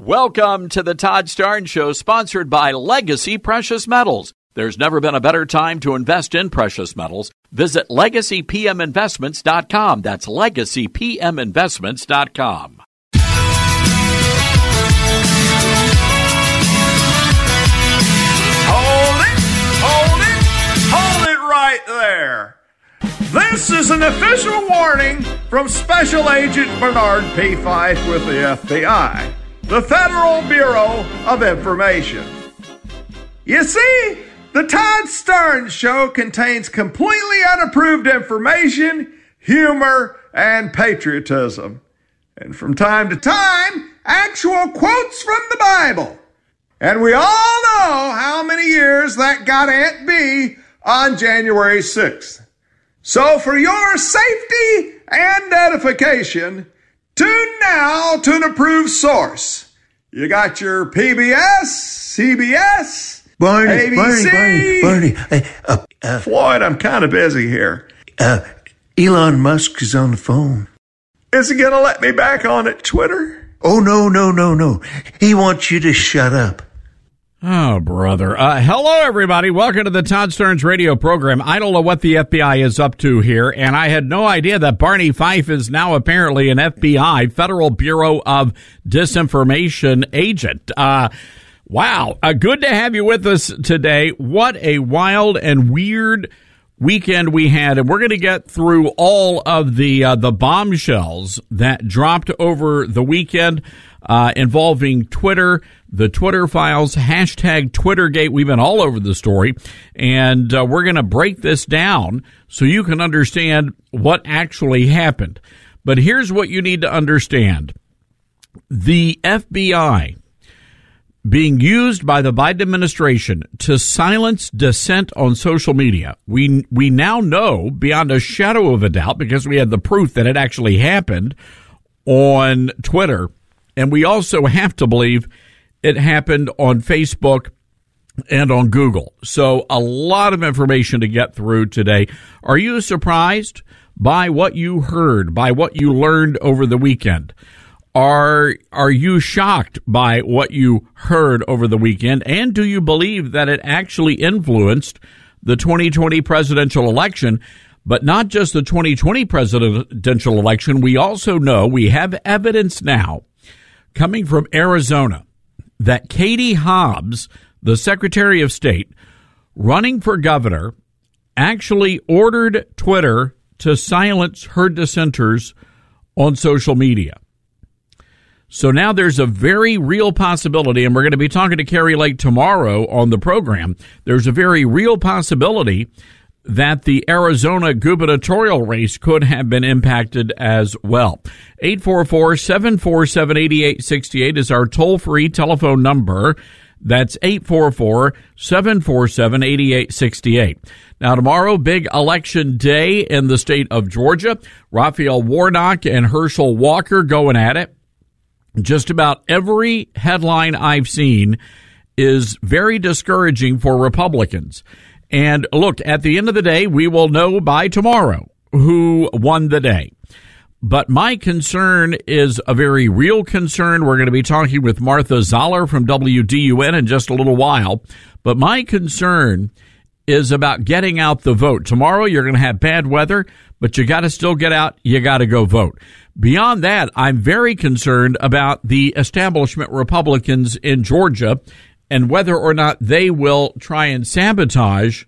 Welcome to the Todd Starnes Show, sponsored by Legacy Precious Metals. There's never been a better time to invest in precious metals. Visit legacypminvestments.com. That's legacypminvestments.com. Hold it, hold it, hold it right there. This is an official warning from Special Agent Bernard P. Fife with the FBI, the Federal Bureau of Information. You see, the Todd Starnes Show contains completely unapproved information, humor, and patriotism. And from time to time, actual quotes from the Bible. And we all know how many years that got Aunt Bee on January 6th. So for your safety and edification, tune now to an approved source. You got your PBS, CBS, Barney, ABC. Barney, Barney, Barney. Uh, uh, Floyd, I'm kind of busy here. uh, Elon Musk is on the phone. Is he gonna let me back on at Twitter? Oh, no, no, no, no. He wants you to shut up. Oh, brother. Uh, hello, everybody. Welcome to the Todd Starnes radio program. I don't know what the FBI is up to here, and I had no idea that Barney Fife is now apparently an FBI, Federal Bureau of Disinformation agent. Uh, wow. Uh, good to have you with us today. What a wild and weird weekend we had, and we're going to get through all of the uh, the bombshells that dropped over the weekend uh, involving Twitter, the Twitter files, hashtag Twittergate. We've been all over the story, and uh, we're going to break this down so you can understand what actually happened. But here's what you need to understand: the FBI being used by the Biden administration to silence dissent on social media. We we now know beyond a shadow of a doubt because we had the proof that it actually happened on Twitter, and we also have to believe it happened on Facebook and on Google. So a lot of information to get through today. Are you surprised by what you heard, by what you learned over the weekend? Are are you shocked by what you heard over the weekend? And do you believe that it actually influenced the 2020 presidential election? But not just the 2020 presidential election. We also know we have evidence now coming from Arizona that Katie Hobbs the Secretary of State running for governor actually ordered Twitter to silence her dissenters on social media. So now there's a very real possibility, and we're going to be talking to Kari Lake tomorrow on the program. There's a very real possibility that the Arizona gubernatorial race could have been impacted as well. 844-747-8868 is our toll-free telephone number. That's 844-747-8868. Now tomorrow, big election day in the state of Georgia. Raphael Warnock and Herschel Walker going at it just about every headline I've seen is very discouraging for Republicans. And look, at the end of the day, we will know by tomorrow who won the day. But my concern is a very real concern. We're going to be talking with Martha Zoller from WDUN in just a little while. But my concern is about getting out the vote. Tomorrow you're going to have bad weather, but you got to still get out. You got to go vote. Beyond that, I'm very concerned about the establishment Republicans in Georgia and whether or not they will try and sabotage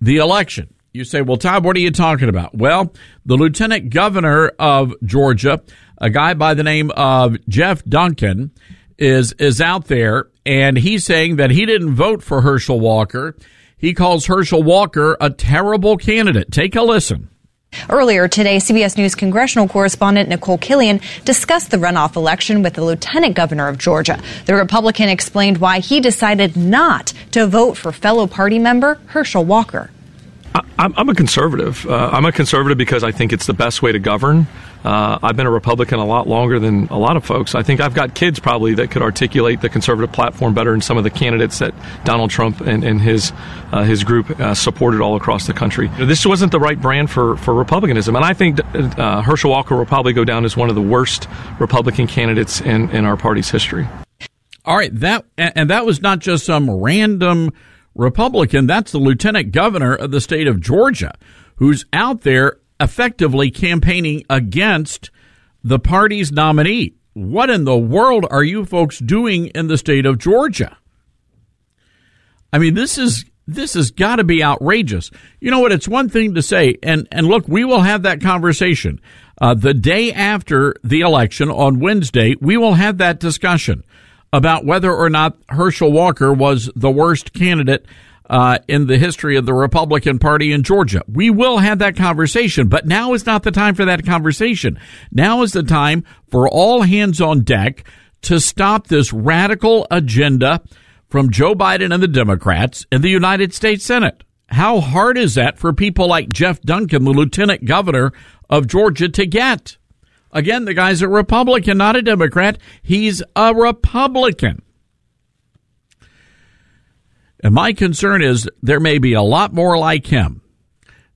the election. You say, well, Todd, what are you talking about? Well, the lieutenant governor of Georgia, a guy by the name of Jeff Duncan, is is out there and he's saying that he didn't vote for Herschel Walker. He calls Herschel Walker a terrible candidate. Take a listen. Earlier today, CBS News congressional correspondent Nikole Killion discussed the runoff election with the lieutenant governor of Georgia. The Republican explained why he decided not to vote for fellow party member Herschel Walker. I'm a conservative. Uh, I'm a conservative because I think it's the best way to govern. Uh, I've been a Republican a lot longer than a lot of folks. I think I've got kids probably that could articulate the conservative platform better than some of the candidates that Donald Trump and, and his uh, his group uh, supported all across the country. This wasn't the right brand for, for Republicanism, and I think uh, Herschel Walker will probably go down as one of the worst Republican candidates in, in our party's history. All right, that and that was not just some random Republican. That's the lieutenant governor of the state of Georgia, who's out there effectively campaigning against the party's nominee. What in the world are you folks doing in the state of Georgia? I mean, this is this has got to be outrageous. You know what? It's one thing to say, and and look, we will have that conversation uh, the day after the election on Wednesday. We will have that discussion about whether or not Herschel Walker was the worst candidate uh, in the history of the Republican Party in Georgia. We will have that conversation, but now is not the time for that conversation. Now is the time for all hands on deck to stop this radical agenda from Joe Biden and the Democrats in the United States Senate. How hard is that for people like Jeff Duncan, the lieutenant governor of Georgia, to get? Again, the guy's a Republican, not a Democrat. He's a Republican. And my concern is there may be a lot more like him.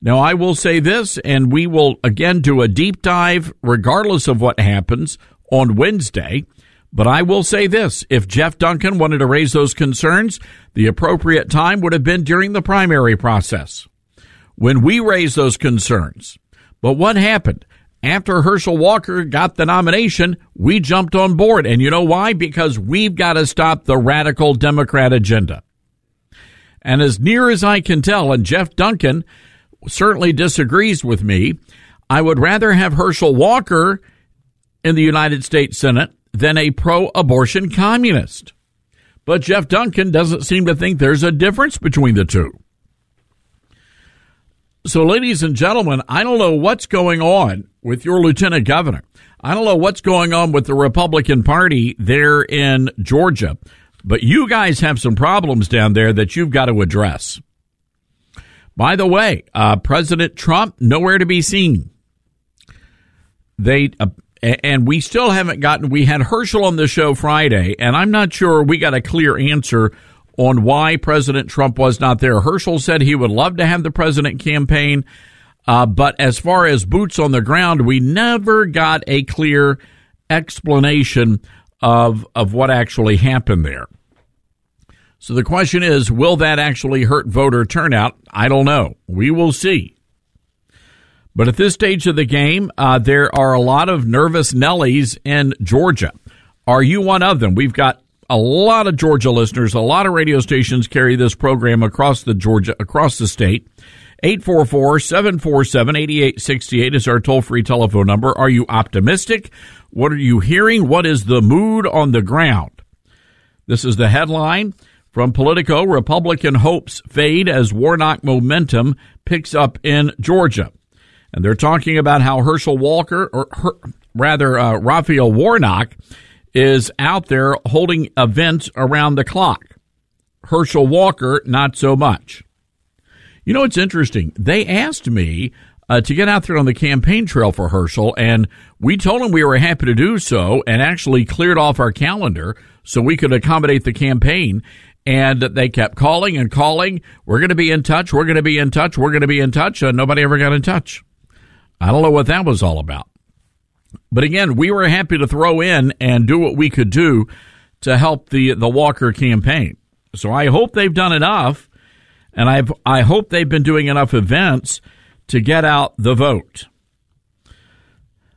Now, I will say this, and we will again do a deep dive, regardless of what happens on Wednesday. But I will say this if Jeff Duncan wanted to raise those concerns, the appropriate time would have been during the primary process when we raised those concerns. But what happened? After Herschel Walker got the nomination, we jumped on board. And you know why? Because we've got to stop the radical Democrat agenda. And as near as I can tell, and Jeff Duncan certainly disagrees with me, I would rather have Herschel Walker in the United States Senate than a pro abortion communist. But Jeff Duncan doesn't seem to think there's a difference between the two. So, ladies and gentlemen, I don't know what's going on with your lieutenant governor. I don't know what's going on with the Republican Party there in Georgia, but you guys have some problems down there that you've got to address. By the way, uh, President Trump nowhere to be seen. They uh, and we still haven't gotten. We had Herschel on the show Friday, and I'm not sure we got a clear answer on why President Trump was not there. Herschel said he would love to have the president campaign, uh, but as far as boots on the ground, we never got a clear explanation of of what actually happened there. So the question is, will that actually hurt voter turnout? I don't know. We will see. But at this stage of the game, uh, there are a lot of nervous Nellies in Georgia. Are you one of them? We've got a lot of Georgia listeners. A lot of radio stations carry this program across the Georgia, across the state. 844-747-8868 is our toll-free telephone number. Are you optimistic? What are you hearing? What is the mood on the ground? This is the headline from Politico. Republican hopes fade as Warnock momentum picks up in Georgia. And they're talking about how Herschel Walker, or her, rather, uh, Raphael Warnock, is out there holding events around the clock. Herschel Walker, not so much. You know, it's interesting. They asked me uh, to get out there on the campaign trail for Herschel, and we told him we were happy to do so and actually cleared off our calendar so we could accommodate the campaign. And they kept calling and calling. We're going to be in touch. We're going to be in touch. We're going to be in touch. And nobody ever got in touch. I don't know what that was all about. But again, we were happy to throw in and do what we could do to help the the Walker campaign. So I hope they've done enough, and I I hope they've been doing enough events to get out the vote.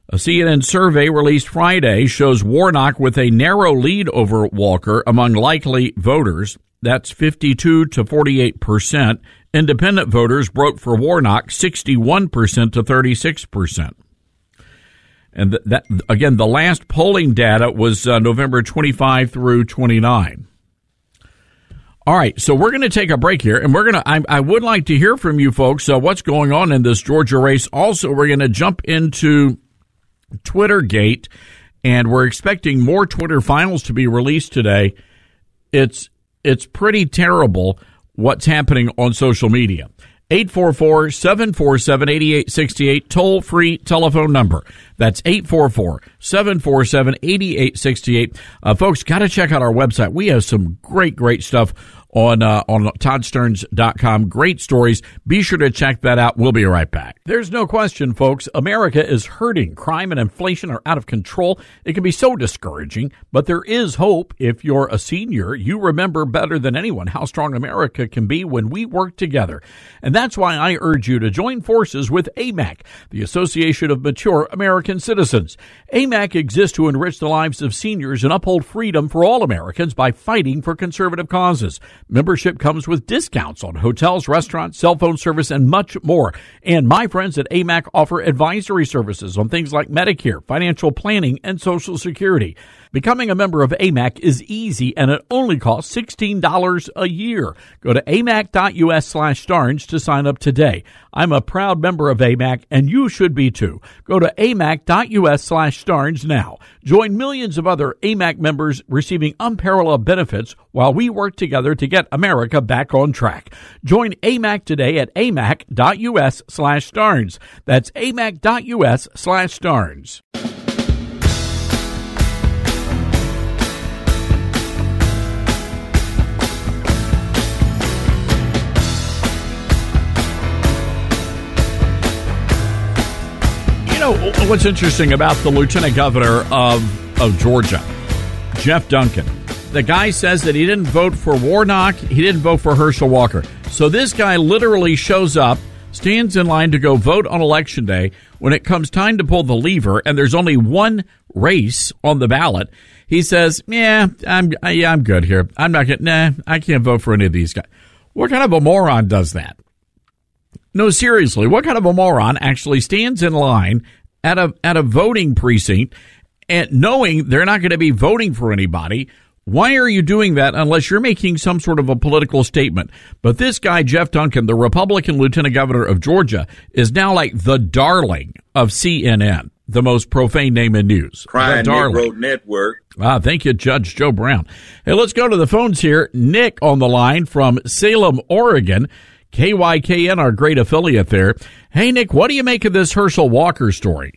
A CNN survey released Friday shows Warnock with a narrow lead over Walker among likely voters. That's 52 to 48 percent. Independent voters broke for Warnock 61 percent to 36 percent. And that, again, the last polling data was uh, November 25 through 29. All right, so we're going to take a break here, and we're going to. I, I would like to hear from you folks. Uh, what's going on in this Georgia race? Also, we're going to jump into Twitter Gate, and we're expecting more Twitter files to be released today. It's it's pretty terrible what's happening on social media. 844 747 8868, toll free telephone number. That's 844 747 8868. Uh, folks, got to check out our website. We have some great, great stuff on uh, on toddstarnes.com. Great stories. Be sure to check that out. We'll be right back. There's no question, folks. America is hurting. Crime and inflation are out of control. It can be so discouraging, but there is hope. If you're a senior, you remember better than anyone how strong America can be when we work together. And that's why I urge you to join forces with AMAC, the Association of Mature American Citizens. AMAC exists to enrich the lives of seniors and uphold freedom for all Americans by fighting for conservative causes. Membership comes with discounts on hotels, restaurants, cell phone service, and much more. And my friends at AMAC offer advisory services on things like Medicare, financial planning, and Social Security. Becoming a member of AMAC is easy and it only costs $16 a year. Go to amac.us slash starnes to sign up today. I'm a proud member of AMAC and you should be too. Go to amac.us slash starnes now. Join millions of other AMAC members receiving unparalleled benefits while we work together to get America back on track. Join AMAC today at amac.us slash starnes. That's amac.us slash starnes. know what's interesting about the lieutenant governor of, of Georgia, Jeff Duncan? The guy says that he didn't vote for Warnock, he didn't vote for Herschel Walker. So this guy literally shows up, stands in line to go vote on election day. When it comes time to pull the lever, and there's only one race on the ballot, he says, "Yeah, I'm yeah, I'm good here. I'm not gonna. Nah, I can't vote for any of these guys." What kind of a moron does that? No, seriously, what kind of a moron actually stands in line at a at a voting precinct and knowing they're not going to be voting for anybody? Why are you doing that unless you're making some sort of a political statement? But this guy, Jeff Duncan, the Republican lieutenant governor of Georgia, is now like the darling of CNN, the most profane name in news. Crime Negro Network. Ah, thank you, Judge Joe Brown. Hey, let's go to the phones here. Nick on the line from Salem, Oregon. KYKN, our great affiliate there. Hey, Nick, what do you make of this Herschel Walker story?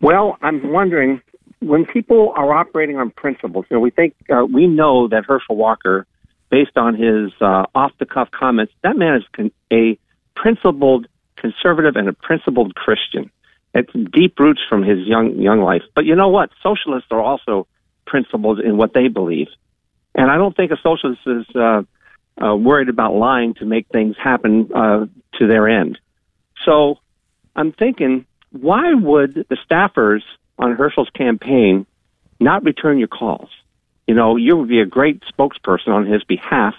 Well, I'm wondering when people are operating on principles, you know, we think, uh, we know that Herschel Walker, based on his uh, off the cuff comments, that man is con- a principled conservative and a principled Christian. It's deep roots from his young young life. But you know what? Socialists are also principled in what they believe, and I don't think a socialist is uh, uh, worried about lying to make things happen uh, to their end. So I'm thinking, why would the staffers on Herschel's campaign not return your calls? You know, you would be a great spokesperson on his behalf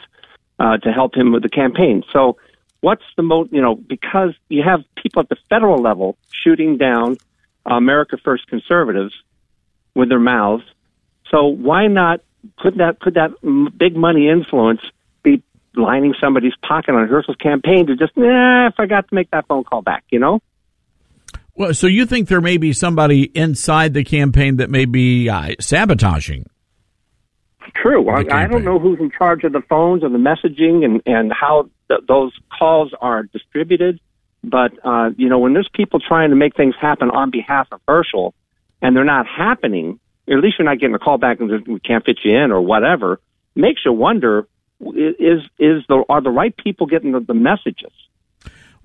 uh, to help him with the campaign. So, what's the most, you know, because you have people at the federal level shooting down America First conservatives with their mouths. So, why not could that could that big money influence be lining somebody's pocket on Herschel's campaign to just, nah, I forgot to make that phone call back, you know? Well, so you think there may be somebody inside the campaign that may be uh, sabotaging? True. I, I, don't know who's in charge of the phones and the messaging and, and how th- those calls are distributed. But, uh, you know, when there's people trying to make things happen on behalf of Herschel and they're not happening, at least you're not getting a call back and we can't fit you in or whatever, makes you wonder is is the are the right people getting the, the messages?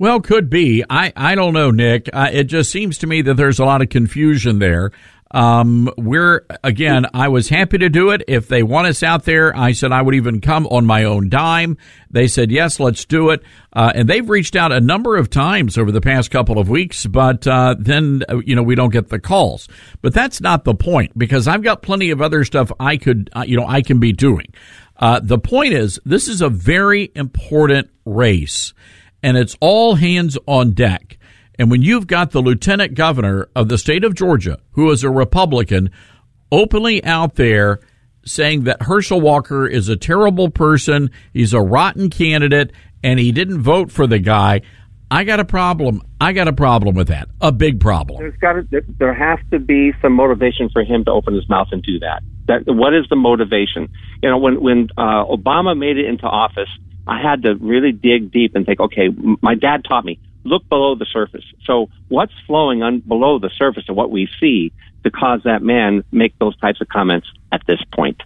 Well, could be. I, I don't know, Nick. Uh, it just seems to me that there's a lot of confusion there. Um, we're again. I was happy to do it. If they want us out there, I said I would even come on my own dime. They said yes, let's do it. Uh, and they've reached out a number of times over the past couple of weeks, but uh, then uh, you know we don't get the calls. But that's not the point because I've got plenty of other stuff I could uh, you know I can be doing. Uh, the point is, this is a very important race, and it's all hands on deck. And when you've got the lieutenant governor of the state of Georgia, who is a Republican, openly out there saying that Herschel Walker is a terrible person, he's a rotten candidate, and he didn't vote for the guy. I got a problem. I got a problem with that. A big problem. There's got to, there has to be some motivation for him to open his mouth and do that. That what is the motivation? You know, when when uh, Obama made it into office, I had to really dig deep and think. Okay, my dad taught me look below the surface. So what's flowing on below the surface of what we see to cause that man make those types of comments at this point?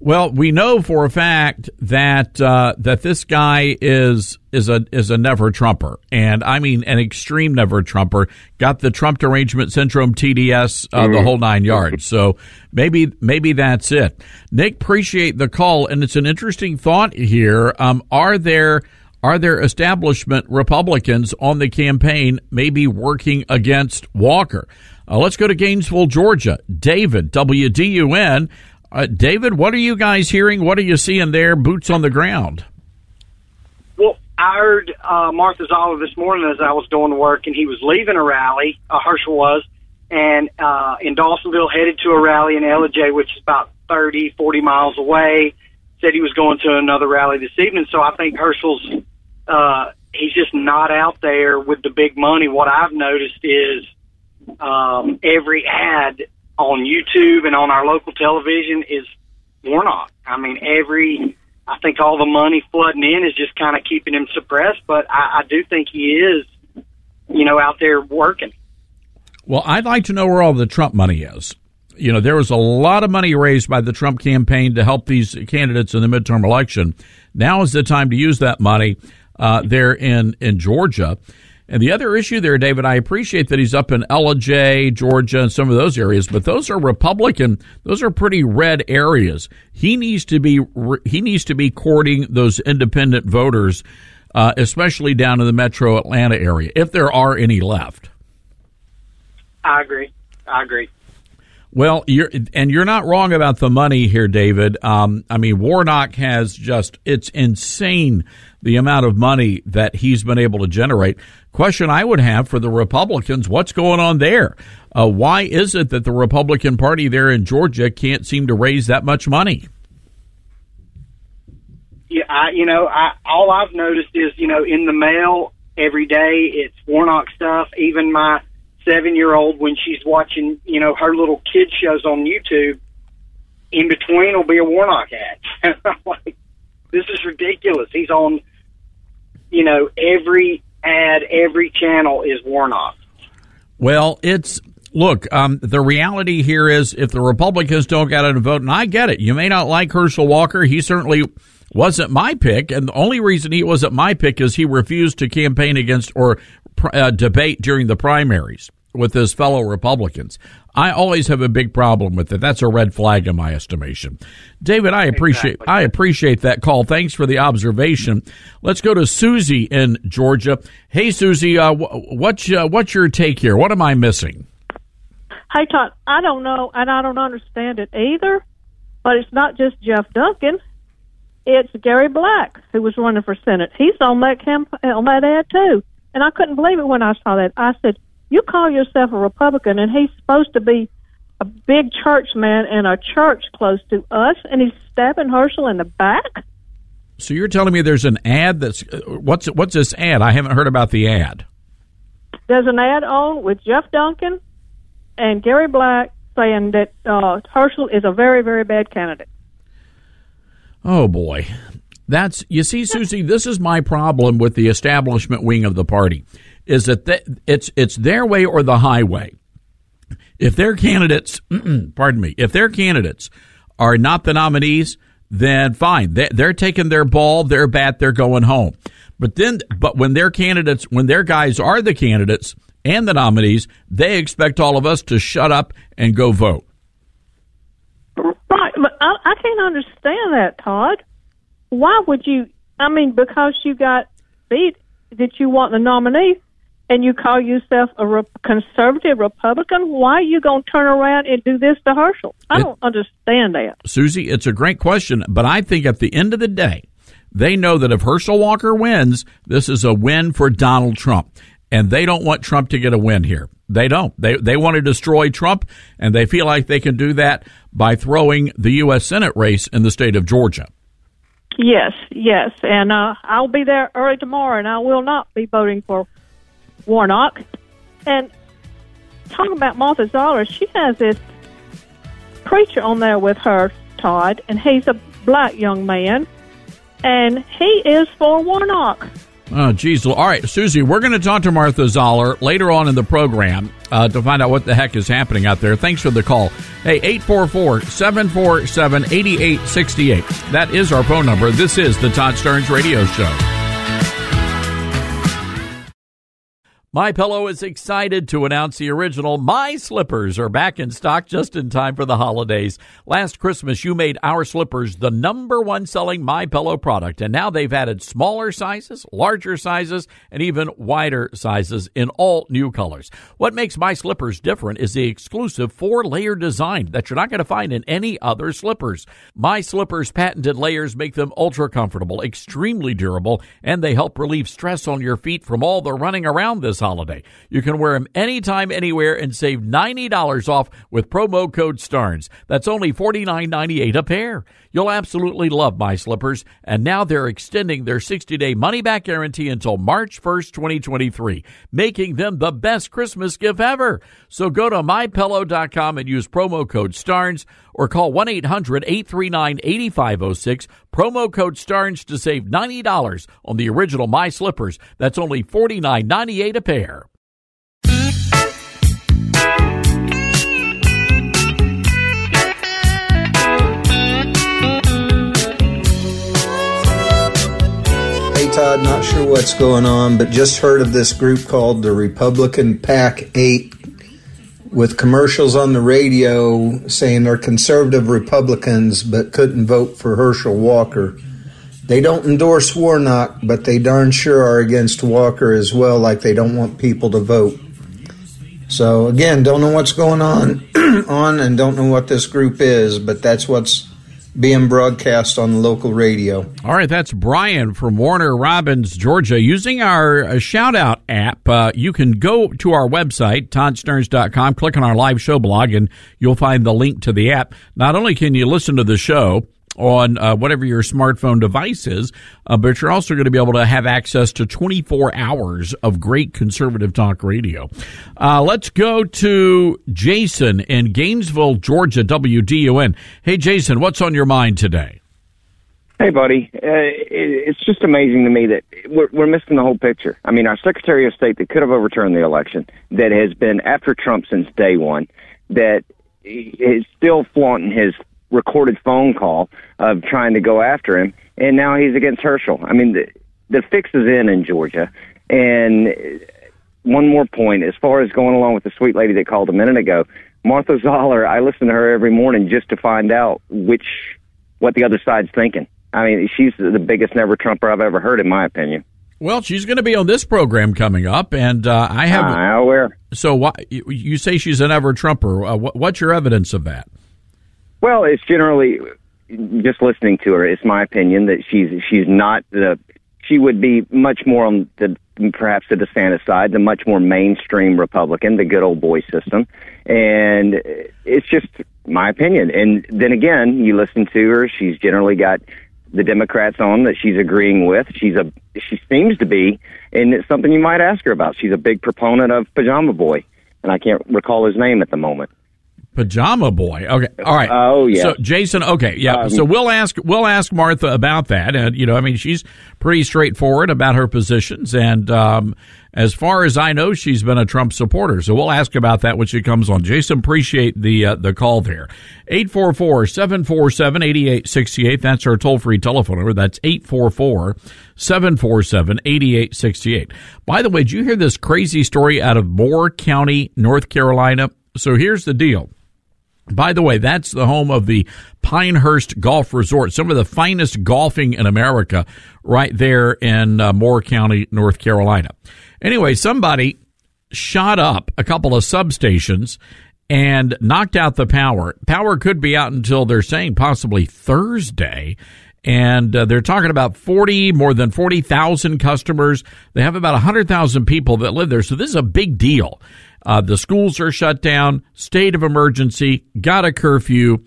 Well, we know for a fact that uh, that this guy is is a is a never Trumper, and I mean an extreme never Trumper. Got the Trump derangement syndrome, TDS, uh, mm-hmm. the whole nine yards. So maybe maybe that's it. Nick, appreciate the call, and it's an interesting thought here. Um, are there are there establishment Republicans on the campaign maybe working against Walker? Uh, let's go to Gainesville, Georgia. David, WDUN. Uh, David, what are you guys hearing? What are you seeing there, boots on the ground? Well, I heard uh, Martha Zoller this morning as I was going to work, and he was leaving a rally, uh, Herschel was, and uh, in Dawsonville, headed to a rally in Ellijay, which is about 30, 40 miles away. Said he was going to another rally this evening, so I think Herschel's uh, he's just not out there with the big money. What I've noticed is um, every ad on YouTube and on our local television is Warnock. I mean, every I think all the money flooding in is just kind of keeping him suppressed, but I, I do think he is, you know, out there working. Well, I'd like to know where all the Trump money is. You know, there was a lot of money raised by the Trump campaign to help these candidates in the midterm election. Now is the time to use that money uh, there in in Georgia. And the other issue there, David, I appreciate that he's up in Ellijay, Georgia, and some of those areas, but those are Republican. Those are pretty red areas. He needs to be he needs to be courting those independent voters, uh, especially down in the Metro Atlanta area, if there are any left. I agree. I agree. Well, you're and you're not wrong about the money here, David. Um, I mean, Warnock has just it's insane the amount of money that he's been able to generate. Question I would have for the Republicans: What's going on there? Uh, why is it that the Republican Party there in Georgia can't seem to raise that much money? Yeah, I, you know, I, all I've noticed is you know in the mail every day it's Warnock stuff. Even my seven year old when she's watching, you know, her little kid shows on YouTube, in between will be a Warnock ad. Like, this is ridiculous. He's on, you know, every ad, every channel is Warnock. Well, it's look. Um, the reality here is, if the Republicans don't get out and vote, and I get it, you may not like Herschel Walker. He certainly wasn't my pick, and the only reason he wasn't my pick is he refused to campaign against or uh, debate during the primaries with his fellow Republicans. I always have a big problem with it. That's a red flag in my estimation. David, I appreciate exactly. I appreciate that call. Thanks for the observation. Let's go to Susie in Georgia. Hey, Susie, uh, what's uh, what's your take here? What am I missing? Hey, Todd, I don't know, and I don't understand it either. But it's not just Jeff Duncan; it's Gary Black who was running for Senate. He's on that camp on that ad too, and I couldn't believe it when I saw that. I said, you call yourself a Republican, and he's supposed to be a big churchman in a church close to us, and he's stabbing Herschel in the back. So you're telling me there's an ad that's what's what's this ad? I haven't heard about the ad. There's an ad on with Jeff Duncan and Gary Black saying that uh, Herschel is a very very bad candidate. Oh boy, that's you see, Susie. This is my problem with the establishment wing of the party is that they, it's it's their way or the highway. If their candidates, pardon me, if their candidates are not the nominees, then fine. They, they're taking their ball, their bat, they're going home. But then, but when their candidates, when their guys are the candidates and the nominees, they expect all of us to shut up and go vote. Right, but I, I can't understand that, Todd. Why would you? I mean, because you got beat that you want the nominee and you call yourself a re- conservative Republican, why are you going to turn around and do this to Herschel? I it, don't understand that. Susie, it's a great question, but I think at the end of the day, they know that if Herschel Walker wins, this is a win for Donald Trump. And they don't want Trump to get a win here. They don't. They they want to destroy Trump, and they feel like they can do that by throwing the U.S. Senate race in the state of Georgia. Yes, yes, and uh, I'll be there early tomorrow, and I will not be voting for Warnock. And talking about Martha Zoller, she has this preacher on there with her, Todd, and he's a black young man, and he is for Warnock. Oh, geez. All right, Susie, we're going to talk to Martha Zoller later on in the program uh, to find out what the heck is happening out there. Thanks for the call. Hey, 844 747 8868. That is our phone number. This is the Todd Starnes Radio Show. My Pillow is excited to announce the original My Slippers are back in stock just in time for the holidays. Last Christmas you made our slippers the number one selling My Pillow product and now they've added smaller sizes, larger sizes, and even wider sizes in all new colors. What makes My Slippers different is the exclusive four-layer design that you're not going to find in any other slippers. My Slippers patented layers make them ultra comfortable, extremely durable, and they help relieve stress on your feet from all the running around this holiday. You can wear them anytime, anywhere, and save $90 off with promo code STARNES. That's only $49.98 a pair. You'll absolutely love my slippers, and now they're extending their 60 day money back guarantee until March 1st, 2023, making them the best Christmas gift ever. So go to mypillow.com and use promo code STARNES or call 1 800 839 8506, promo code STARNES to save $90 on the original My Slippers. That's only $49.98 a pair. Todd, not sure what's going on, but just heard of this group called the Republican PAC 8 with commercials on the radio saying they're conservative Republicans but couldn't vote for Herschel Walker. They don't endorse Warnock, but they darn sure are against Walker as well, like they don't want people to vote. So again, don't know what's going on on and don't know what this group is, but that's what's being broadcast on local radio. All right, that's Brian from Warner Robins, Georgia. Using our uh, shout out app, uh, you can go to our website, toddstarnes.com, click on our live show blog, and you'll find the link to the app. Not only can you listen to the show, on uh, whatever your smartphone device is, uh, but you're also going to be able to have access to 24 hours of great conservative talk radio. Uh, let's go to Jason in Gainesville, Georgia, WDUN. Hey, Jason, what's on your mind today? Hey, buddy. Uh, it's just amazing to me that we're, we're missing the whole picture. I mean, our Secretary of State that could have overturned the election, that has been after Trump since day one, that is still flaunting his recorded phone call of trying to go after him, and now he's against Herschel. I mean, the, the fix is in in Georgia. And one more point, as far as going along with the sweet lady that called a minute ago, Martha Zoller, I listen to her every morning just to find out which what the other side's thinking. I mean, she's the biggest never Trumper I've ever heard, in my opinion. Well, she's going to be on this program coming up, and uh, I have. Aware. So, why, you, you say she's an ever Trumper? Uh, what, what's your evidence of that? Well, it's generally just listening to her. It's my opinion that she's she's not the she would be much more on the perhaps the DeSantis side, the much more mainstream Republican, the good old boy system, and it's just my opinion. And then again, you listen to her; she's generally got the Democrats on that she's agreeing with. She's a she seems to be, and it's something you might ask her about. She's a big proponent of Pajama Boy, and I can't recall his name at the moment. Pajama Boy. Okay. All right. Oh yeah. So Jason. Okay. Yeah. Um, so we'll ask we'll ask Martha about that, and you know, I mean, she's pretty straightforward about her positions, and um, as far as I know, she's been a Trump supporter. So we'll ask about that when she comes on. Jason, appreciate the uh, the call there. 844-747-8868. That's our toll free telephone number. That's 844 747 8868. By the way, did you hear this crazy story out of Moore County, North Carolina? So here's the deal. By the way, that's the home of the Pinehurst Golf Resort, some of the finest golfing in America, right there in uh, Moore County, North Carolina. Anyway, somebody shot up a couple of substations and knocked out the power. Power could be out until they're saying possibly Thursday. And uh, they're talking about 40, more than 40,000 customers. They have about 100,000 people that live there. So this is a big deal. Uh, the schools are shut down, state of emergency, got a curfew.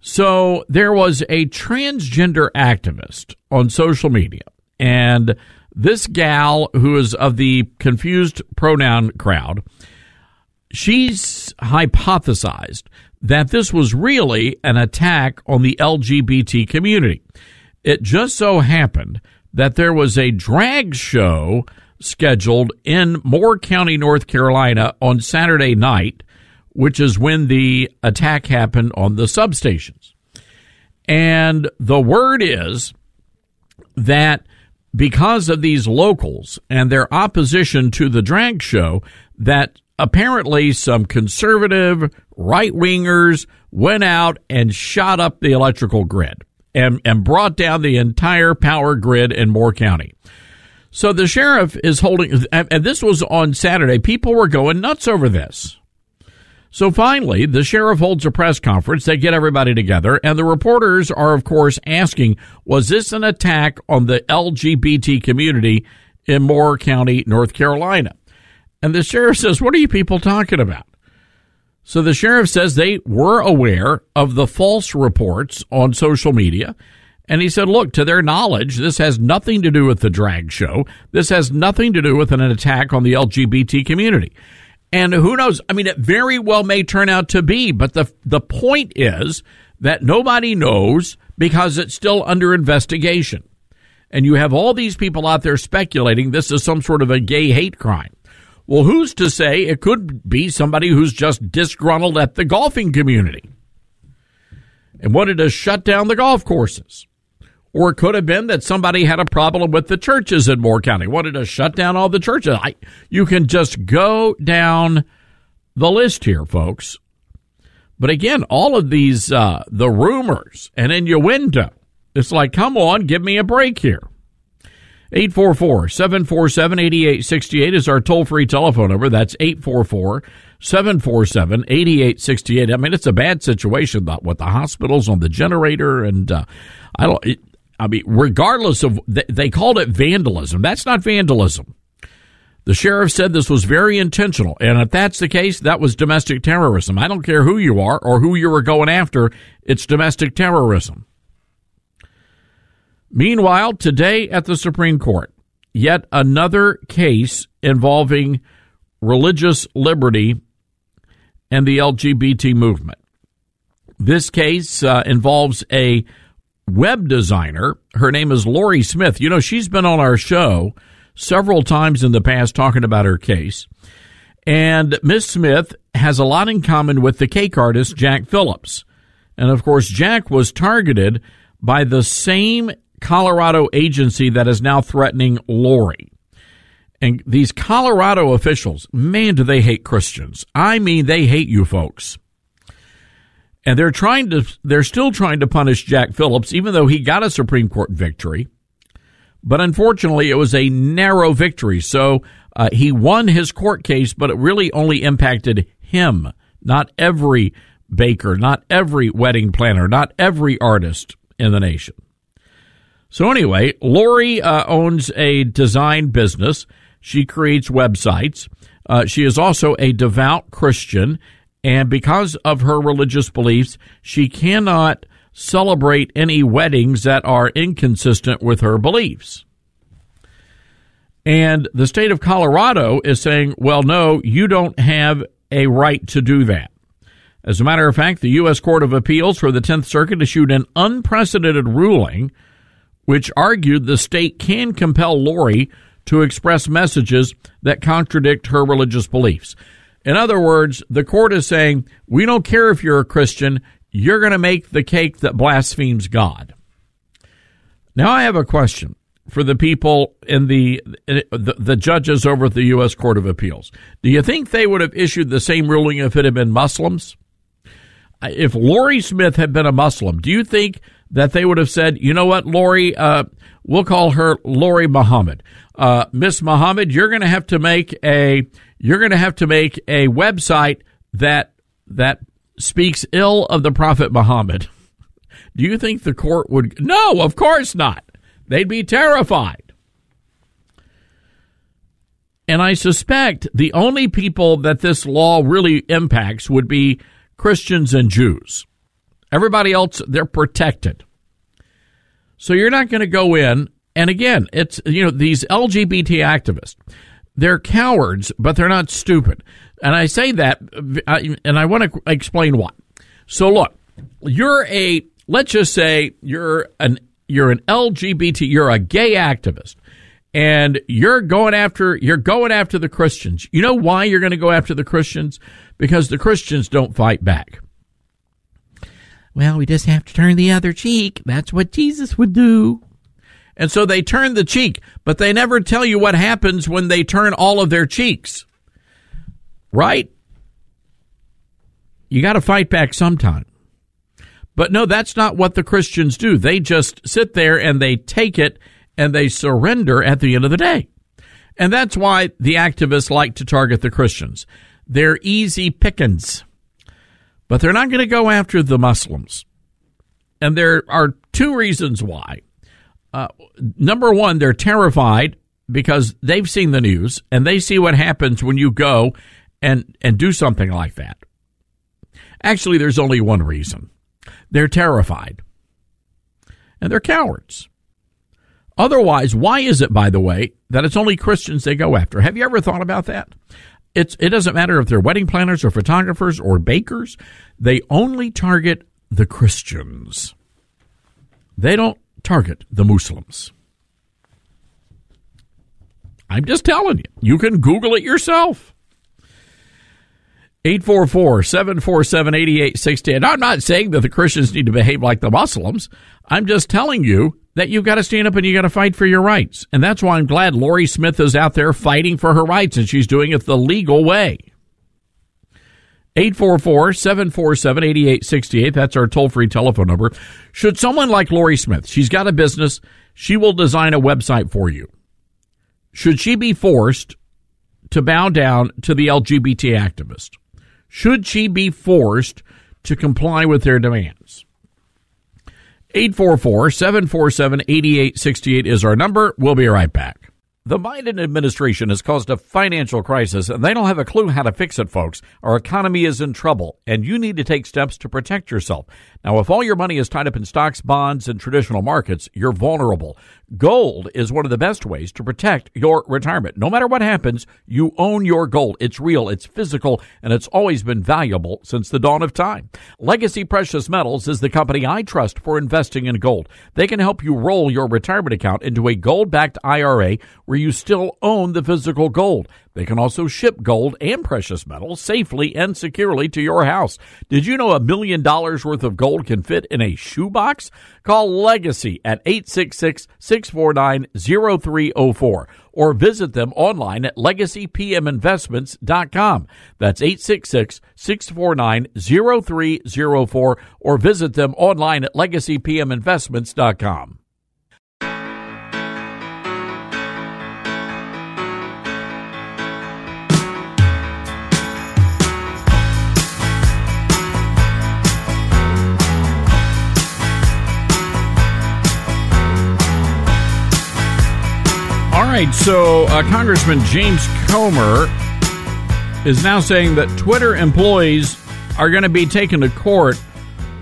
So there was a transgender activist on social media, and this gal who is of the confused pronoun crowd, she's hypothesized that this was really an attack on the LGBT community. It just so happened that there was a drag show scheduled in Moore County, North Carolina on Saturday night, which is when the attack happened on the substations. And the word is that because of these locals and their opposition to the drag show, that apparently some conservative right wingers went out and shot up the electrical grid and, and brought down the entire power grid in Moore County. So the sheriff is holding, and this was on Saturday. People were going nuts over this. So finally, the sheriff holds a press conference. They get everybody together, and the reporters are, of course, asking, was this an attack on the LGBT community in Moore County, North Carolina? And the sheriff says, what are you people talking about? So the sheriff says they were aware of the false reports on social media. And he said, look, to their knowledge, this has nothing to do with the drag show. This has nothing to do with an attack on the LGBT community. And who knows? I mean, it very well may turn out to be, but the, the point is that nobody knows because it's still under investigation. And you have all these people out there speculating this is some sort of a gay hate crime. Well, who's to say it could be somebody who's just disgruntled at the golfing community and wanted to shut down the golf courses? Or it could have been that somebody had a problem with the churches in Moore County, wanted to shut down all the churches. I, you can just go down the list here, folks. But again, all of these, uh, the rumors and innuendo, it's like, come on, give me a break here. 844 747 8868 is our toll free telephone number. That's 844 747 8868. I mean, it's a bad situation with the hospitals on the generator. And uh, I don't, I mean, regardless of, they called it vandalism. That's not vandalism. The sheriff said this was very intentional. And if that's the case, that was domestic terrorism. I don't care who you are or who you were going after, it's domestic terrorism. Meanwhile, today at the Supreme Court, yet another case involving religious liberty and the LGBT movement. This case uh, involves a web designer. Her name is Lorie Smith. You know, she's been on our show several times in the past talking about her case. And Miss Smith has a lot in common with the cake artist Jack Phillips. And of course, Jack was targeted by the same Colorado agency that is now threatening Lorie. And these Colorado officials, man, do they hate Christians. I mean, they hate you folks and they're trying to they're still trying to punish Jack Phillips even though he got a Supreme Court victory. But unfortunately it was a narrow victory. So uh, he won his court case but it really only impacted him not every baker not every wedding planner not every artist in the nation. So anyway Lorie uh, owns a design business. She creates websites. Uh, she is also a devout Christian and because of her religious beliefs, she cannot celebrate any weddings that are inconsistent with her beliefs. And the state of Colorado is saying, well, no, you don't have a right to do that. As a matter of fact, the U.S. Court of Appeals for the 10th Circuit issued an unprecedented ruling which argued the state can compel Lorie to express messages that contradict her religious beliefs. In other words, the court is saying, we don't care if you're a Christian, you're going to make the cake that blasphemes God. Now, I have a question for the people in the, the, the judges over at the U.S. Court of Appeals. Do you think they would have issued the same ruling if it had been Muslims? If Lorie Smith had been a Muslim, do you think that they would have said, you know what, Lorie, uh, we'll call her Lori Muhammad. Uh, Miss Muhammad, you're going to have to make a you're going to have to make a website that that speaks ill of the Prophet Muhammad. Do you think the court would? No, of course not. They'd be terrified. And I suspect the only people that this law really impacts would be Christians and Jews. Everybody else, they're protected. So you're not going to go in. And again, it's, you know, these LGBT activists, they're cowards, but they're not stupid. And I say that, uh, and I want to explain why. So look, you're a, let's just say you're an, you're an LGBT, you're a gay activist and you're going after you're going after the Christians. You know why you're going to go after the Christians? Because the Christians don't fight back. Well, we just have to turn the other cheek. That's what Jesus would do. And so they turn the cheek, but they never tell you what happens when they turn all of their cheeks. Right? You got to fight back sometime. But no, that's not what the Christians do. They just sit there and they take it and they surrender at the end of the day. And that's why the activists like to target the Christians. They're easy pickings. But they're not going to go after the Muslims. And there are two reasons why. Uh, number one, they're terrified because they've seen the news and they see what happens when you go and, and do something like that. Actually, there's only one reason they're terrified and they're cowards. Otherwise, why is it, by the way, that it's only Christians they go after? Have you ever thought about that? It's, it doesn't matter if they're wedding planners or photographers or bakers. They only target the Christians. They don't target the Muslims. I'm just telling you. You can Google it yourself. 844 747 8860. And I'm not saying that the Christians need to behave like the Muslims. I'm just telling you that you've got to stand up and you got to fight for your rights. And that's why I'm glad Lorie Smith is out there fighting for her rights and she's doing it the legal way. 844 747 8868. That's our toll free telephone number. Should someone like Lorie Smith, she's got a business, she will design a website for you. Should she be forced to bow down to the LGBT activist? Should she be forced to comply with their demands? 844 747 8868 is our number. We'll be right back. The Biden administration has caused a financial crisis, and they don't have a clue how to fix it, folks. Our economy is in trouble, and you need to take steps to protect yourself. Now, if all your money is tied up in stocks, bonds, and traditional markets, you're vulnerable. Gold is one of the best ways to protect your retirement. No matter what happens, you own your gold. It's real, it's physical, and it's always been valuable since the dawn of time. Legacy Precious Metals is the company I trust for investing in gold. They can help you roll your retirement account into a gold backed IRA where you still own the physical gold. They can also ship gold and precious metals safely and securely to your house. Did you know a million dollars worth of gold can fit in a shoebox? Call Legacy at 866 649 0304 or visit them online at legacypminvestments.com. That's 866 649 0304 or visit them online at legacypminvestments.com. right, so uh, Congressman James Comer is now saying that Twitter employees are going to be taken to court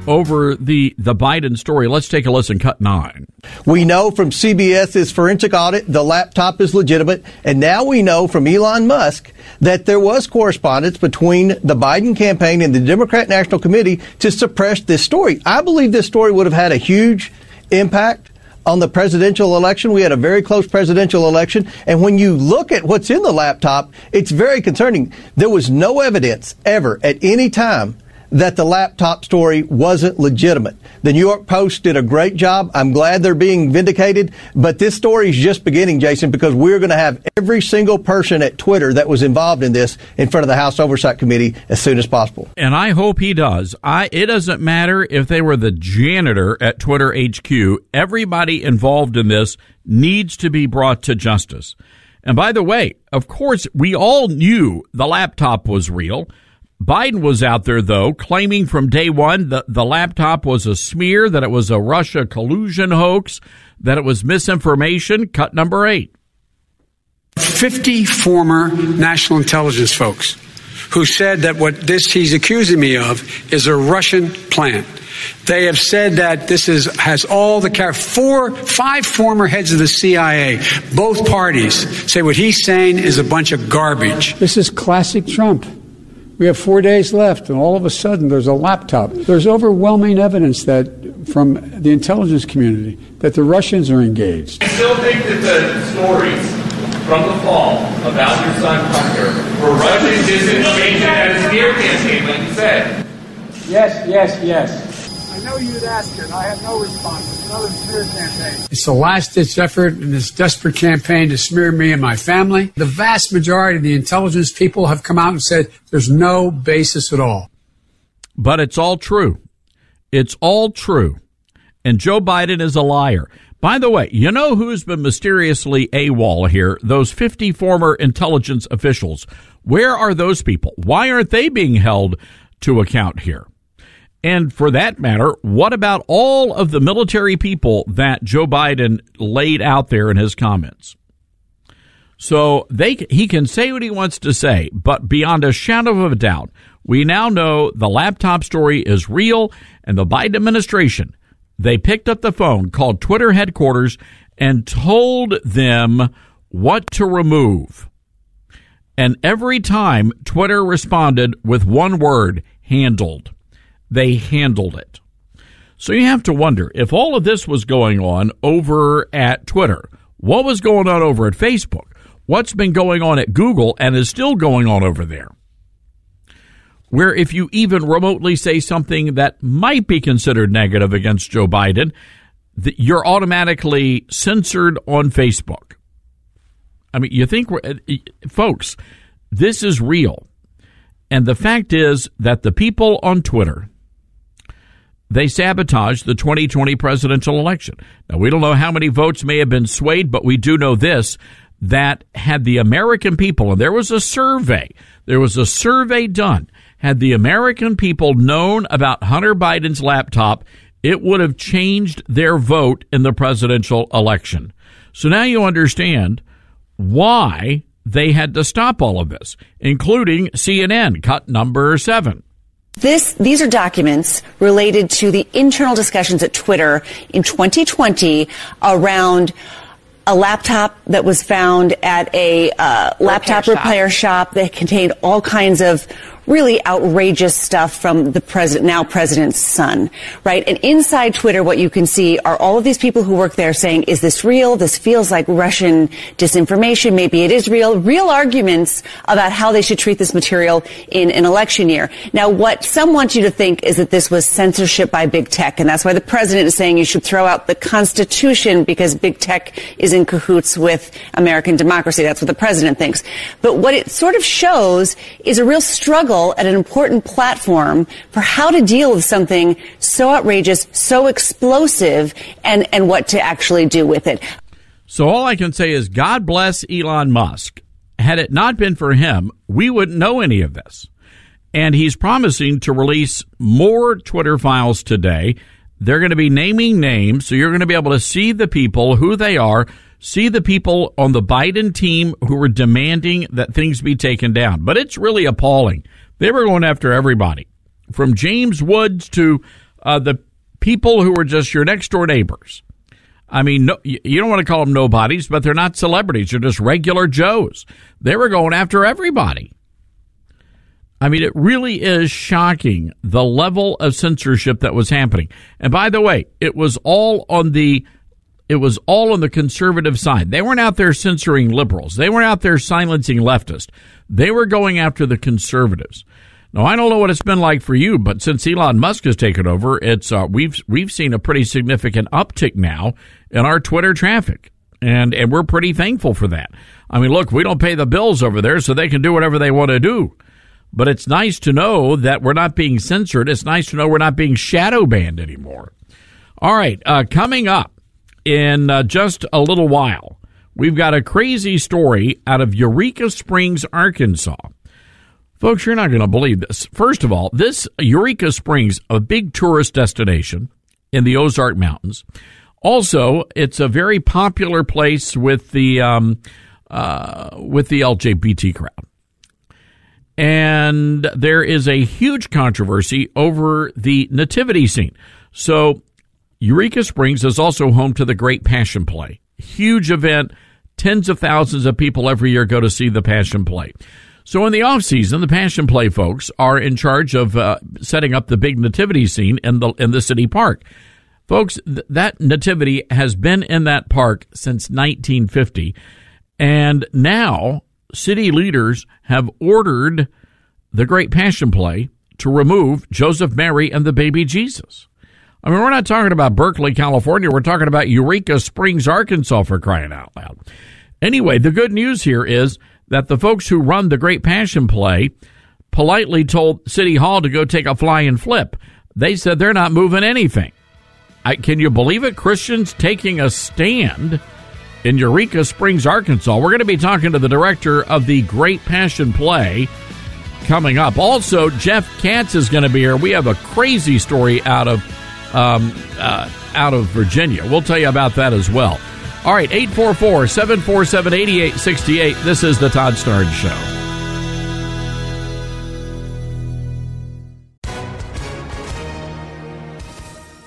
over the the Biden story. Let's take a listen. Cut nine. We know from CBS's forensic audit the laptop is legitimate, and now we know from Elon Musk that there was correspondence between the Biden campaign and the Democrat National Committee to suppress this story. I believe this story would have had a huge impact on the presidential election. We had a very close presidential election. And when you look at what's in the laptop, it's very concerning. There was no evidence ever at any time that the laptop story wasn't legitimate. The New York Post did a great job. I'm glad they're being vindicated, but this story is just beginning, Jason, because we're going to have every single person at Twitter that was involved in this in front of the House Oversight Committee as soon as possible. And I hope he does. I it doesn't matter if they were the janitor at Twitter HQ. Everybody involved in this needs to be brought to justice. And by the way, of course, we all knew the laptop was real. Biden was out there, though, claiming from day one that the laptop was a smear, that it was a Russia collusion hoax, that it was misinformation. Cut number eight. 50 former national intelligence folks who said that what this he's accusing me of is a Russian plant. They have said that this is has all the car. Four, five former heads of the CIA, both parties, say what he's saying is a bunch of garbage. This is classic Trump. We have four days left, and all of a sudden there's a laptop. There's overwhelming evidence that from the intelligence community that the Russians are engaged. I still think that the stories from the fall about your son Hunter were Russian disinformation at a smear campaign, like you said. Yes, yes, yes. I know you'd ask it. I have no response. It's the last ditch effort in this desperate campaign to smear me and my family. The vast majority of the intelligence people have come out and said there's no basis at all. But it's all true. It's all true. And Joe Biden is a liar. By the way, you know who's been mysteriously AWOL here? Those 50 former intelligence officials. Where are those people? Why aren't they being held to account here? And for that matter, what about all of the military people that Joe Biden laid out there in his comments? So they, he can say what he wants to say, but beyond a shadow of a doubt, we now know the laptop story is real and the Biden administration, they picked up the phone, called Twitter headquarters and told them what to remove. And every time Twitter responded with one word, handled they handled it. So you have to wonder if all of this was going on over at Twitter, what was going on over at Facebook? What's been going on at Google and is still going on over there? Where if you even remotely say something that might be considered negative against Joe Biden, you're automatically censored on Facebook. I mean, you think, uh, folks, this is real. And the fact is that the people on Twitter, they sabotaged the 2020 presidential election. Now, we don't know how many votes may have been swayed, but we do know this that had the American people, and there was a survey, there was a survey done, had the American people known about Hunter Biden's laptop, it would have changed their vote in the presidential election. So now you understand why they had to stop all of this, including CNN, cut number seven. This, these are documents related to the internal discussions at Twitter in 2020 around a laptop that was found at a uh, laptop repair shop. repair shop that contained all kinds of really outrageous stuff from the president, now president's son, right? And inside Twitter, what you can see are all of these people who work there saying, is this real? This feels like Russian disinformation. Maybe it is real. Real arguments about how they should treat this material in an election year. Now, what some want you to think is that this was censorship by big tech. And that's why the president is saying you should throw out the Constitution because big tech is in cahoots with American democracy. That's what the president thinks. But what it sort of shows is a real struggle at an important platform for how to deal with something so outrageous, so explosive, and, and what to actually do with it. So all I can say is God bless Elon Musk. Had it not been for him, we wouldn't know any of this. And he's promising to release more Twitter files today. They're going to be naming names, so you're going to be able to see the people, who they are, see the people on the Biden team who were demanding that things be taken down. But it's really appalling. They were going after everybody, from James Woods to uh, the people who were just your next door neighbors. I mean, no, you don't want to call them nobodies, but they're not celebrities. They're just regular Joes. They were going after everybody. I mean, it really is shocking the level of censorship that was happening. And by the way, it was all on the it was all on the conservative side. They weren't out there censoring liberals. They weren't out there silencing leftists. They were going after the conservatives. Now I don't know what it's been like for you, but since Elon Musk has taken over, it's uh, we've we've seen a pretty significant uptick now in our Twitter traffic, and and we're pretty thankful for that. I mean, look, we don't pay the bills over there, so they can do whatever they want to do. But it's nice to know that we're not being censored. It's nice to know we're not being shadow banned anymore. All right, uh, coming up in uh, just a little while, we've got a crazy story out of Eureka Springs, Arkansas. Folks, you're not going to believe this. First of all, this Eureka Springs, a big tourist destination in the Ozark Mountains. Also, it's a very popular place with the um, uh, with the LGBT crowd. And there is a huge controversy over the nativity scene. So, Eureka Springs is also home to the Great Passion Play. Huge event. Tens of thousands of people every year go to see the Passion Play. So in the off season, the Passion Play folks are in charge of uh, setting up the big nativity scene in the in the city park. Folks, th- that nativity has been in that park since 1950, and now city leaders have ordered the Great Passion Play to remove Joseph, Mary, and the baby Jesus. I mean, we're not talking about Berkeley, California. We're talking about Eureka Springs, Arkansas, for crying out loud. Anyway, the good news here is that the folks who run the Great Passion Play politely told City Hall to go take a flying flip. They said they're not moving anything. I, can you believe it? Christians taking a stand in Eureka Springs, Arkansas. We're going to be talking to the director of the Great Passion Play coming up. Also, Jeff Katz is going to be here. We have a crazy story out of um, uh, out of Virginia. We'll tell you about that as well. All right, 844 747 8868. This is the Todd Starnes Show.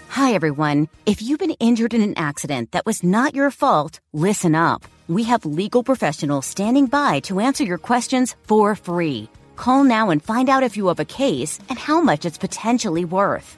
Hi, everyone. If you've been injured in an accident that was not your fault, listen up. We have legal professionals standing by to answer your questions for free. Call now and find out if you have a case and how much it's potentially worth.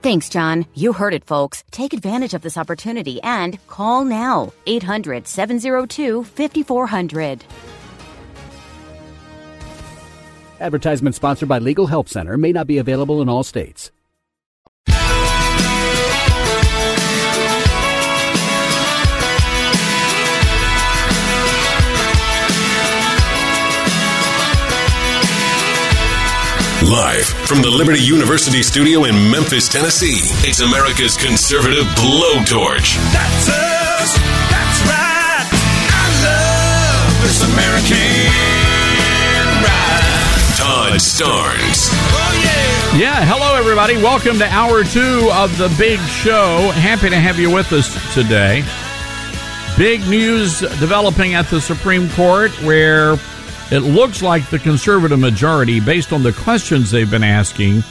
Thanks, John. You heard it, folks. Take advantage of this opportunity and call now 800 702 5400. Advertisement sponsored by Legal Help Center may not be available in all states. Live from the Liberty University studio in Memphis, Tennessee, it's America's conservative blowtorch. That's us. That's right. I love this American ride. Todd Starnes. Oh, yeah. Yeah, hello everybody. Welcome to hour two of the big show. Happy to have you with us today. Big news developing at the Supreme Court where it looks like the conservative majority, based on the questions they've been asking,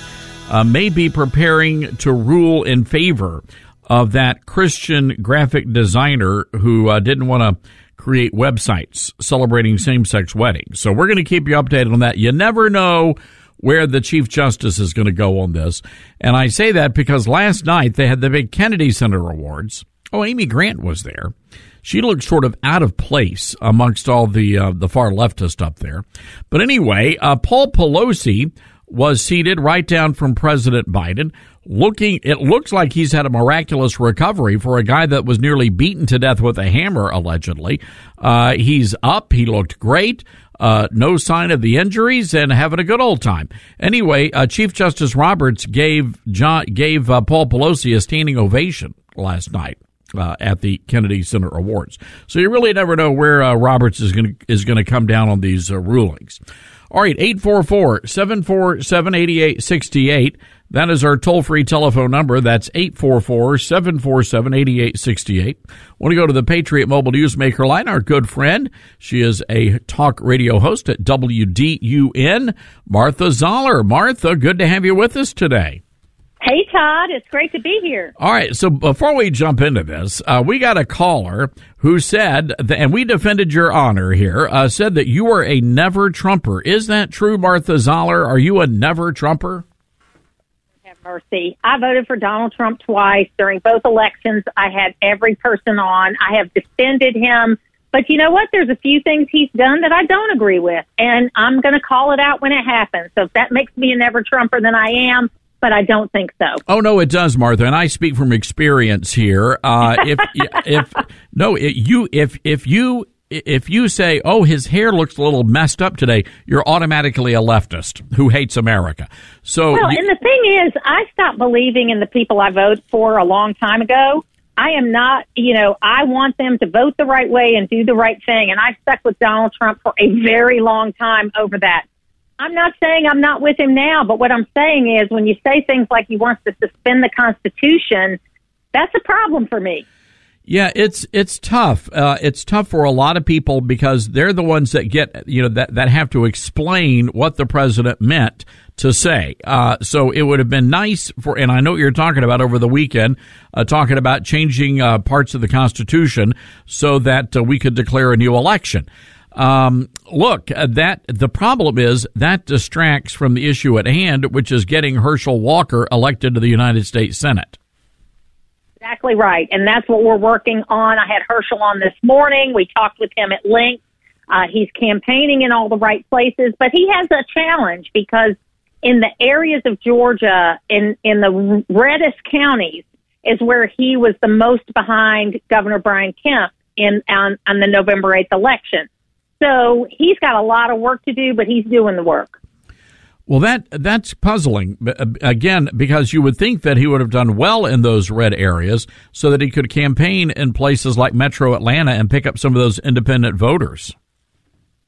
uh, may be preparing to rule in favor of that Christian graphic designer who uh, didn't want to create websites celebrating same sex weddings. So we're going to keep you updated on that. You never know where the Chief Justice is going to go on this. And I say that because last night they had the big Kennedy Center Awards. Oh, Amy Grant was there she looked sort of out of place amongst all the uh, the far leftist up there. But anyway, uh, Paul Pelosi was seated right down from President Biden. Looking, it looks like he's had a miraculous recovery for a guy that was nearly beaten to death with a hammer, allegedly. Uh, he's up. He looked great. Uh, no sign of the injuries and having a good old time. Anyway, uh, Chief Justice Roberts gave John, gave uh, Paul Pelosi a standing ovation last night uh, at the Kennedy Center Awards. So you really never know where uh, Roberts is going is going to come down on these uh, rulings. All right, 844-747-8868. That is our toll-free telephone number. That's 844-747-8868. Want to go to the Patriot Mobile Newsmaker line, our good friend. She is a talk radio host at WDUN, Martha Zoller. Martha, good to have you with us today. Hey, Todd. It's great to be here. All right. So before we jump into this, uh, we got a caller who said, that, and we defended your honor here, uh, said that you are a never Trumper. Is that true, Martha Zoller? Are you a never Trumper? Have mercy. I voted for Donald Trump twice during both elections. I had every person on. I have defended him. But you know what? There's a few things he's done that I don't agree with, and I'm going to call it out when it happens. So if that makes me a never Trumper, then I am but I don't think so. Oh no, it does, Martha, and I speak from experience here. Uh, if if no, it, you if if you if you say, "Oh, his hair looks a little messed up today," you're automatically a leftist who hates America. So, well, you- and the thing is, I stopped believing in the people I voted for a long time ago. I am not, you know, I want them to vote the right way and do the right thing. And I stuck with Donald Trump for a very long time over that. I'm not saying I'm not with him now, but what I'm saying is when you say things like he wants to suspend the Constitution, that's a problem for me. Yeah, it's it's tough. Uh, it's tough for a lot of people because they're the ones that get you know that that have to explain what the president meant to say. Uh, so it would have been nice for, and I know what you're talking about over the weekend, uh, talking about changing uh, parts of the Constitution so that uh, we could declare a new election. Um, look, uh, that the problem is that distracts from the issue at hand, which is getting Herschel Walker elected to the United States Senate. Exactly right. And that's what we're working on. I had Herschel on this morning. We talked with him at length. Uh, he's campaigning in all the right places, but he has a challenge because in the areas of Georgia, in, in the reddest counties, is where he was the most behind Governor Brian Kemp in on, on the November 8th election. So he's got a lot of work to do, but he's doing the work. Well, that that's puzzling uh, again because you would think that he would have done well in those red areas so that he could campaign in places like Metro Atlanta and pick up some of those independent voters.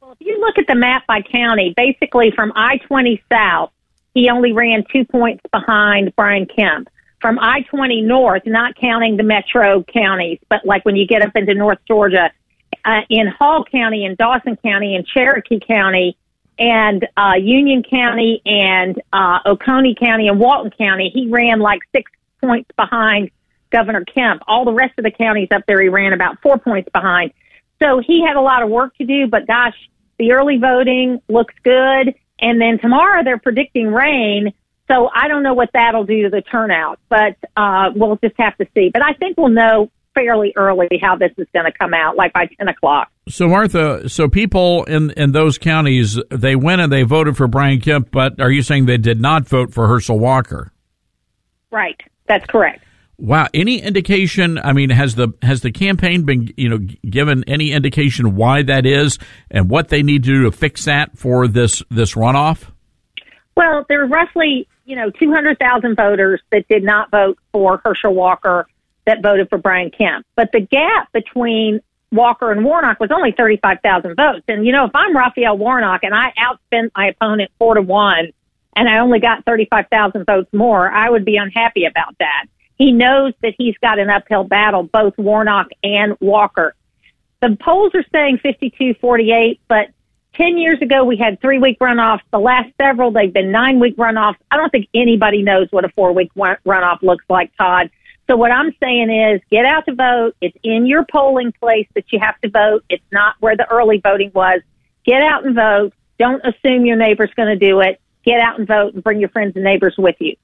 Well, if you look at the map by county, basically from I 20 south, he only ran two points behind Brian Kemp. From I 20 north, not counting the metro counties, but like when you get up into North Georgia, uh, in Hall County and Dawson County and Cherokee County, and uh, Union County and uh, Oconee County and Walton County, he ran like six points behind Governor Kemp. All the rest of the counties up there, he ran about four points behind. So he had a lot of work to do, but gosh, the early voting looks good. And then tomorrow they're predicting rain. So I don't know what that'll do to the turnout, but uh, we'll just have to see. But I think we'll know fairly early how this is going to come out, like by 10 o'clock. So Martha, so people in in those counties they went and they voted for Brian Kemp, but are you saying they did not vote for Herschel Walker? Right, that's correct. Wow, any indication? I mean, has the has the campaign been you know given any indication why that is and what they need to do to fix that for this this runoff? Well, there are roughly you know 200,000 voters that did not vote for Herschel Walker that voted for Brian Kemp, but the gap between Walker and Warnock was only 35,000 votes. And, you know, if I'm Raphael Warnock and I outspent my opponent four to one and I only got 35,000 votes more, I would be unhappy about that. He knows that he's got an uphill battle, both Warnock and Walker. The polls are saying 52 48, but 10 years ago we had three week runoffs. The last several, they've been nine week runoffs. I don't think anybody knows what a four week runoff looks like, Todd. So what I'm saying is get out to vote. It's in your polling place that you have to vote. It's not where the early voting was. Get out and vote. Don't assume your neighbor's going to do it. Get out and vote and bring your friends and neighbors with you.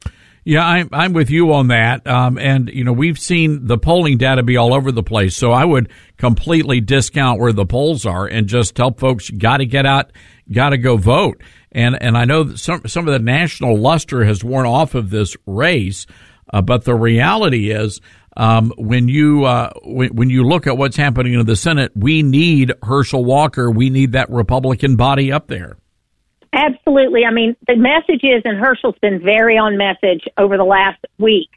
Yeah, I'm I'm with you on that. Um, and you know we've seen the polling data be all over the place, so I would completely discount where the polls are and just tell folks you got to get out, got to go vote. And and I know some some of the national luster has worn off of this race. Uh, but the reality is, um, when you uh, when, when, you look at what's happening in the Senate, we need Herschel Walker. We need that Republican body up there. Absolutely. I mean, the message is, and Herschel's been very on message over the last week.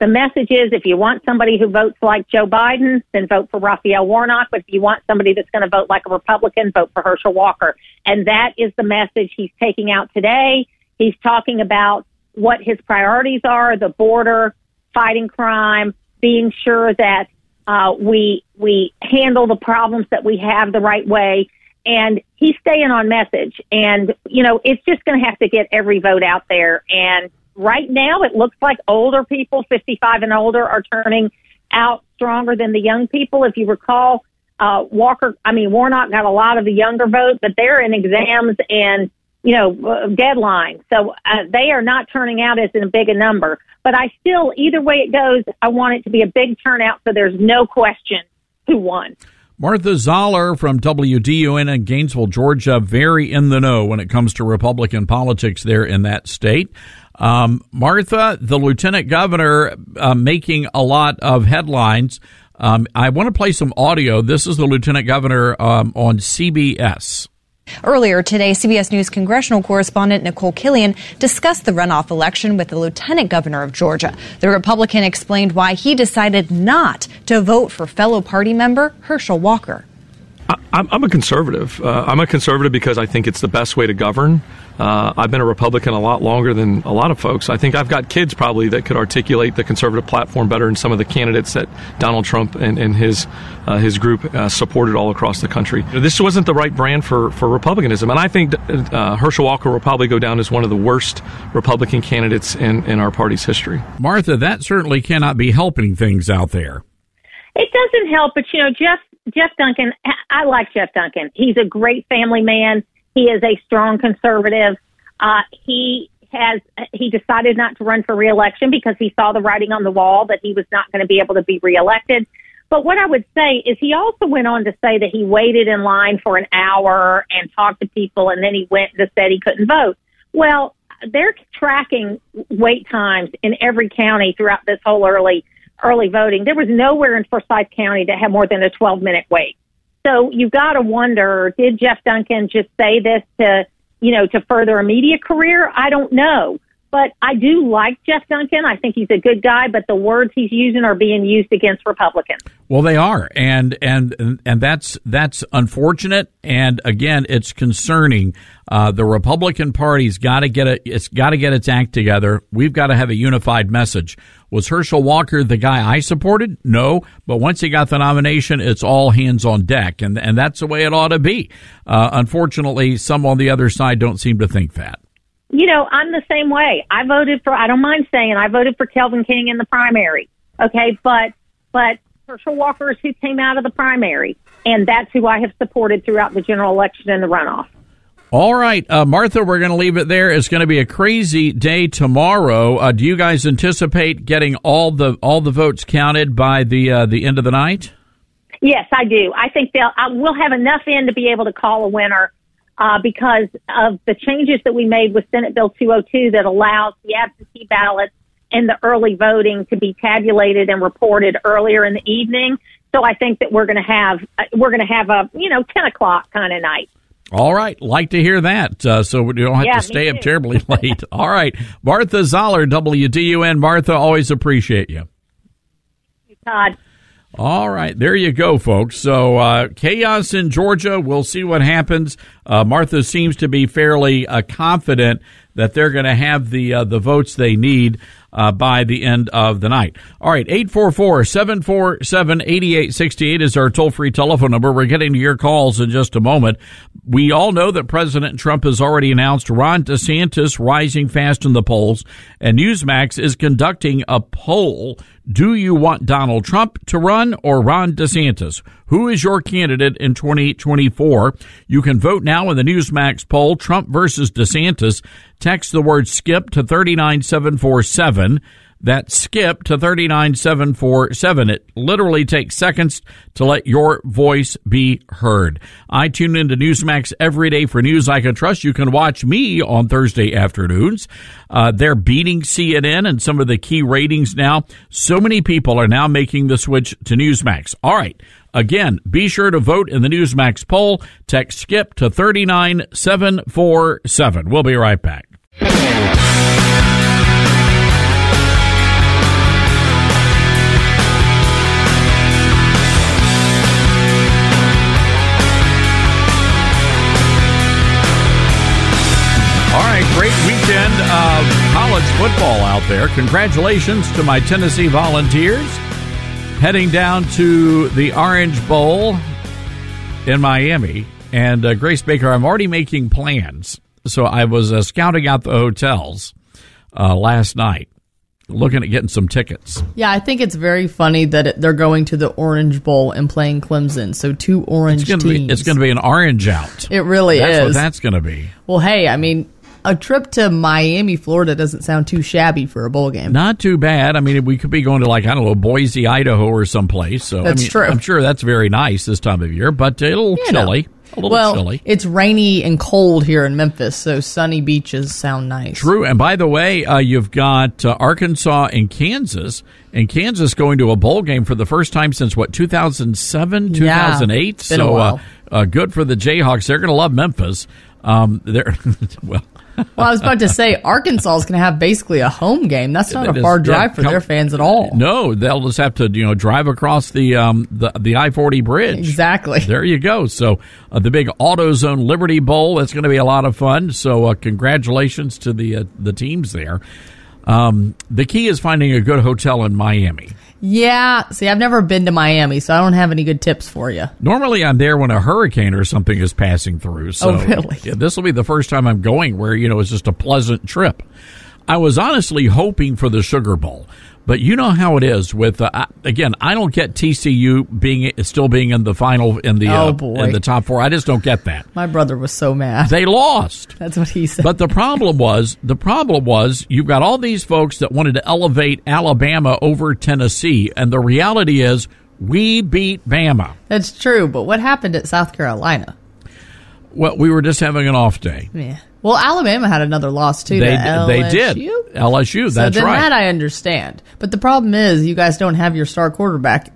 The message is, if you want somebody who votes like Joe Biden, then vote for Raphael Warnock. But if you want somebody that's going to vote like a Republican, vote for Herschel Walker. And that is the message he's taking out today. He's talking about what his priorities are, the border, fighting crime, being sure that uh, we we handle the problems that we have the right way. And he's staying on message. And, you know, it's just going to have to get every vote out there. And right now it looks like older people, 55 and older, are turning out stronger than the young people. If you recall, uh, Walker, I mean, Warnock got a lot of the younger vote, but they're in exams and you know, uh, deadline. So uh, they are not turning out as in a big a number. But I still, either way it goes, I want it to be a big turnout so there's no question who won. Martha Zoller from WDUN in Gainesville, Georgia, very in the know when it comes to Republican politics there in that state. Um, Martha, the lieutenant governor, uh, making a lot of headlines Um, I want to play some audio. This is the lieutenant governor um, on CBS. Earlier today, CBS News congressional correspondent Nikole Killion discussed the runoff election with the lieutenant governor of Georgia. The Republican explained why he decided not to vote for fellow party member Herschel Walker. I'm, I'm a conservative. Uh, I'm a conservative because I think it's the best way to govern. Uh, I've been a Republican a lot longer than a lot of folks. I think I've got kids probably that could articulate the conservative platform better than some of the candidates that Donald Trump and, and his uh, his group uh, supported all across the country. This wasn't the right brand for, for Republicanism, and I think uh, Herschel Walker will probably go down as one of the worst Republican candidates in, in our party's history. Martha, that certainly cannot be helping things out there. It doesn't help, but you know, Jeff Jeff Duncan, I like Jeff Duncan. He's a great family man. He is a strong conservative. Uh, he has he decided not to run for reelection because he saw the writing on the wall that he was not going to be able to be reelected. But what I would say is he also went on to say that he waited in line for an hour and talked to people and then he went and said he couldn't vote. Well, they're tracking wait times in every county throughout this whole early early voting. There was nowhere in Forsyth County that had more than a 12 minute wait. So you've got to wonder, did Jeff Duncan just say this to, you know, to further a media career? I don't know. But I do like Jeff Duncan. I think he's a good guy, but the words he's using are being used against Republicans. Well, they are, and and and that's that's unfortunate. And again, it's concerning. Uh, the Republican Party's got to get it. It's got to get its act together. We've got to have a unified message. Was Herschel Walker the guy I supported? No, but once he got the nomination, it's all hands on deck, and and that's the way it ought to be. Uh, unfortunately, some on the other side don't seem to think that you know, I'm the same way. I voted for, I don't mind saying, I voted for Kelvin King in the primary. Okay. But, but Herschel Walker is who came out of the primary. And that's who I have supported throughout the general election and the runoff. All right, uh, Martha, we're going to leave it there. It's going to be a crazy day tomorrow. Uh, do you guys anticipate getting all the all the votes counted by the uh, the end of the night? Yes, I do. I think they'll. I, we'll have enough in to be able to call a winner uh, because of the changes that we made with Senate Bill 202 that allows the absentee ballots and the early voting to be tabulated and reported earlier in the evening. So I think that we're going to have uh, we're going to have a you know 10 o'clock kind of night. All right, like to hear that. Uh, so we don't have yeah, to stay up terribly late. All right, Martha Zoller, WDUN. Martha, always appreciate you. you Todd. All right, there you go, folks. So uh, chaos in Georgia. We'll see what happens. Uh, Martha seems to be fairly uh, confident that they're going to have the uh, the votes they need uh, by the end of the night. All right, 844-747-8868 is our toll-free telephone number. We're getting to your calls in just a moment. We all know that President Trump has already announced Ron DeSantis rising fast in the polls, and Newsmax is conducting a poll. Do you want Donald Trump to run or Ron DeSantis? Who is your candidate in 2024? You can vote now in the Newsmax poll, Trump versus DeSantis. Text the word skip to 39747. That skip to 39747. It literally takes seconds to let your voice be heard. I tune into Newsmax every day for news I can trust. You can watch me on Thursday afternoons. Uh, they're beating CNN and some of the key ratings now. So many people are now making the switch to Newsmax. All right. Again, be sure to vote in the Newsmax poll. Text skip to 39747. We'll be right back. All right, great weekend of college football out there. Congratulations to my Tennessee Volunteers heading down to the Orange Bowl in Miami. And uh, Grace Baker, I'm already making plans. So I was uh, scouting out the hotels uh, last night, looking at getting some tickets. Yeah, I think it's very funny that it, they're going to the Orange Bowl and playing Clemson. So two orange it's gonna teams. Be, it's going to be an orange out. It really that's is. what that's going to be. Well, hey, I mean, a trip to Miami, Florida doesn't sound too shabby for a bowl game. Not too bad. I mean, we could be going to like I don't know Boise, Idaho, or someplace. So That's I mean, true. I'm sure that's very nice this time of year, but a little You know. chilly. A little well, chilly. it's rainy and cold here in Memphis, so sunny beaches sound nice. True. And by the way, uh, you've got uh, Arkansas and Kansas, and Kansas going to a bowl game for the first time since what 2007, Yeah, 2008. been a so uh, uh, good for the Jayhawks. They're going to love Memphis. Um, they're well. Well, I was about to say Arkansas is going to have basically a home game. That's not It a is- far yeah, drive for come- their fans at all. No, they'll just have to you know drive across the um, the, the I forty bridge. Exactly. There you go. So uh, the big AutoZone Liberty Bowl. That's going to be a lot of fun. So uh, congratulations to the uh, the teams there. Um, the key is finding a good hotel in Miami. Yeah. See, I've never been to Miami, so I don't have any good tips for you. Normally, I'm there when a hurricane or something is passing through. So Oh, really? yeah, this will be the first time I'm going where you know it's just a pleasant trip. I was honestly hoping for the Sugar Bowl, but you know how it is with uh, again. I don't get TCU being still being in the final in the Oh, uh, boy. in the top four. I just don't get that. My brother was so mad. They lost. That's what he said. But the problem was, the problem was, you've got all these folks that wanted to elevate Alabama over Tennessee, and the reality is, we beat Bama. That's true, but what happened at South Carolina? Well, we were just having an off day. Yeah. Well, Alabama had another loss too. They to they LSU. did LSU. So That's then right. that I understand. But the problem is, you guys don't have your star quarterback,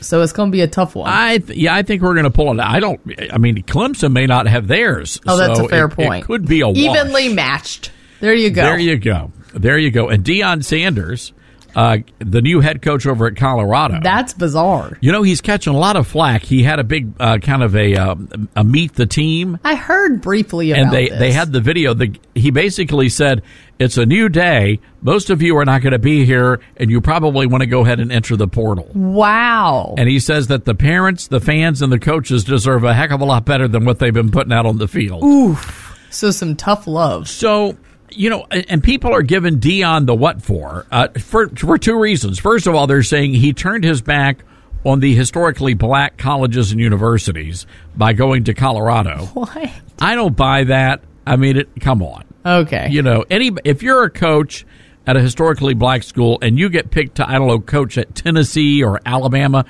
so it's going to be a tough one. I th- yeah, I think we're going to pull it. I don't. I mean, Clemson may not have theirs. oh, that's a fair it- point. It could be a wash. evenly matched. There you go. There you go. There you go. And Deion Sanders, uh, the new head coach over at Colorado. That's bizarre. you know, he's catching a lot of flack. He had a big uh, kind of a um, a meet the team. I heard briefly about and they, this. they had the video. The, he basically said, "It's a new day. Most of you are not going to be here, and you probably want to go ahead and enter the portal." Wow. And he says that the parents, the fans, and the coaches deserve a heck of a lot better than what they've been putting out on the field. Oof. So some tough love. So you know, and people are giving Deion the what for? Uh, for for two reasons. First of all, they're saying he turned his back on the historically black colleges and universities by going to Colorado. What? I don't buy that. I mean, it, come on. Okay. You know, any if you're a coach at a historically black school and you get picked to I don't know coach at Tennessee or Alabama,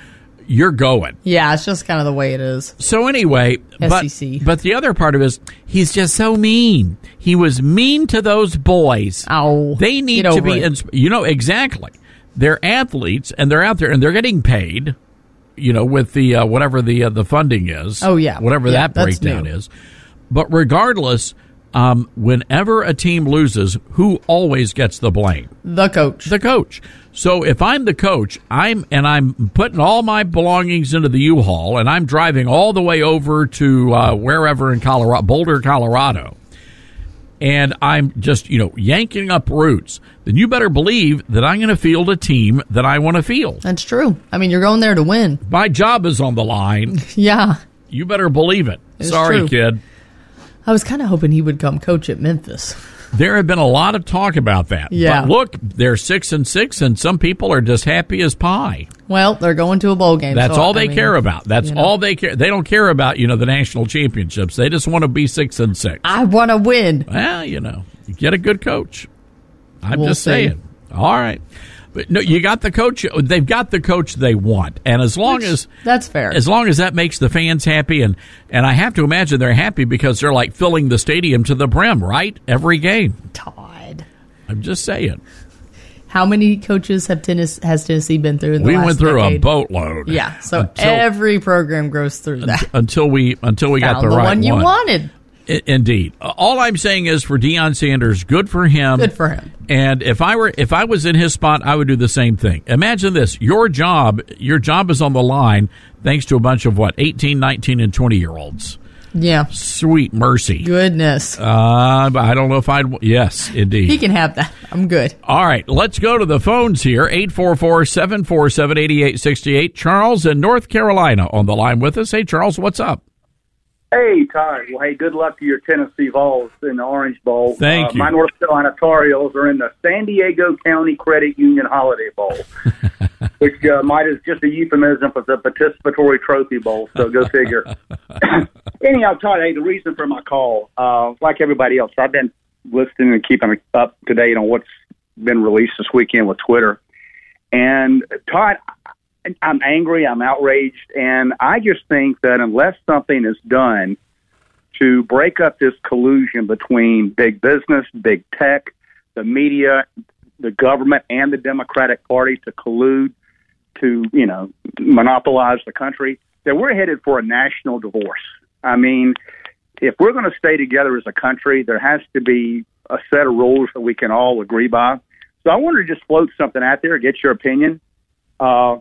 you're going. Yeah, it's just kind of the way it is. So anyway, but, SEC. but the other part of it is he's just so mean. He was mean to those boys. Oh, they need to be. Insp- you know exactly. They're athletes and they're out there and they're getting paid. You know, with the uh, whatever the uh, the funding is. Oh, yeah. whatever Yeah, that breakdown is. But regardless, um, whenever a team loses, who always gets the blame? The coach. The coach. So if I'm the coach, I'm and I'm putting all my belongings into the U-Haul and I'm driving all the way over to uh, wherever in Colorado, Boulder, Colorado, and I'm just you know yanking up roots, then you better believe that I'm going to field a team that I want to field. That's true. I mean, you're going there to win. My job is on the line. Yeah. You better believe it. It's Sorry, true. kid. I was kind of hoping he would come coach at Memphis. There have been a lot of talk about that. Yeah. But look, they're six and six, and some people are just happy as pie. Well, they're going to a bowl game. That's so, all I they mean, care about. That's you know. all they care. They don't care about you know the national championships. They just want to be six and six. I want to win. Well, you know, get a good coach. I'm We'll just see. saying. All right, but no, you got the coach. They've got the coach they want, and as long Which- as that's fair. as long as that makes the fans happy, and and I have to imagine they're happy because they're like filling the stadium to the brim, right? Every game. Todd. I'm just saying. How many coaches have Tennessee, has Tennessee been through in the We went through decade? a boatload. Yeah, so Until- every program goes through that. until we until we got the, the right one you wanted. Indeed. All I'm saying is for Deion Sanders, good for him. Good for him. And if I were if I was in his spot, I would do the same thing. Imagine this. Your job your job is on the line thanks to a bunch of what, 18, 19 and 20 year olds. Yeah. Sweet mercy. Goodness. Uh, I don't know if I'd yes, indeed. He can have that. I'm good. All right, let's go to the phones here. 844-747-8868. Charles in North Carolina on the line with us. Hey Charles, what's up? Hey, Todd. Well, hey, good luck to your Tennessee Vols in the Orange Bowl. Thank uh, you. My North Carolina Tar Heels are in the San Diego County Credit Union Holiday Bowl, which uh, might is just a euphemism for the participatory trophy bowl. So go figure. Anyhow, Todd, hey, the reason for my call, uh, like everybody else, I've been listening and keeping up to date on what's been released this weekend with Twitter. And Todd, I'm angry, I'm outraged, and I just think that unless something is done to break up this collusion between big business, big tech, the media, the government, and the Democratic Party to collude to, you know, monopolize the country, that we're headed for a national divorce. I mean, if we're going to stay together as a country, there has to be a set of rules that we can all agree by. So I wanted to just float something out there, get your opinion. Uh,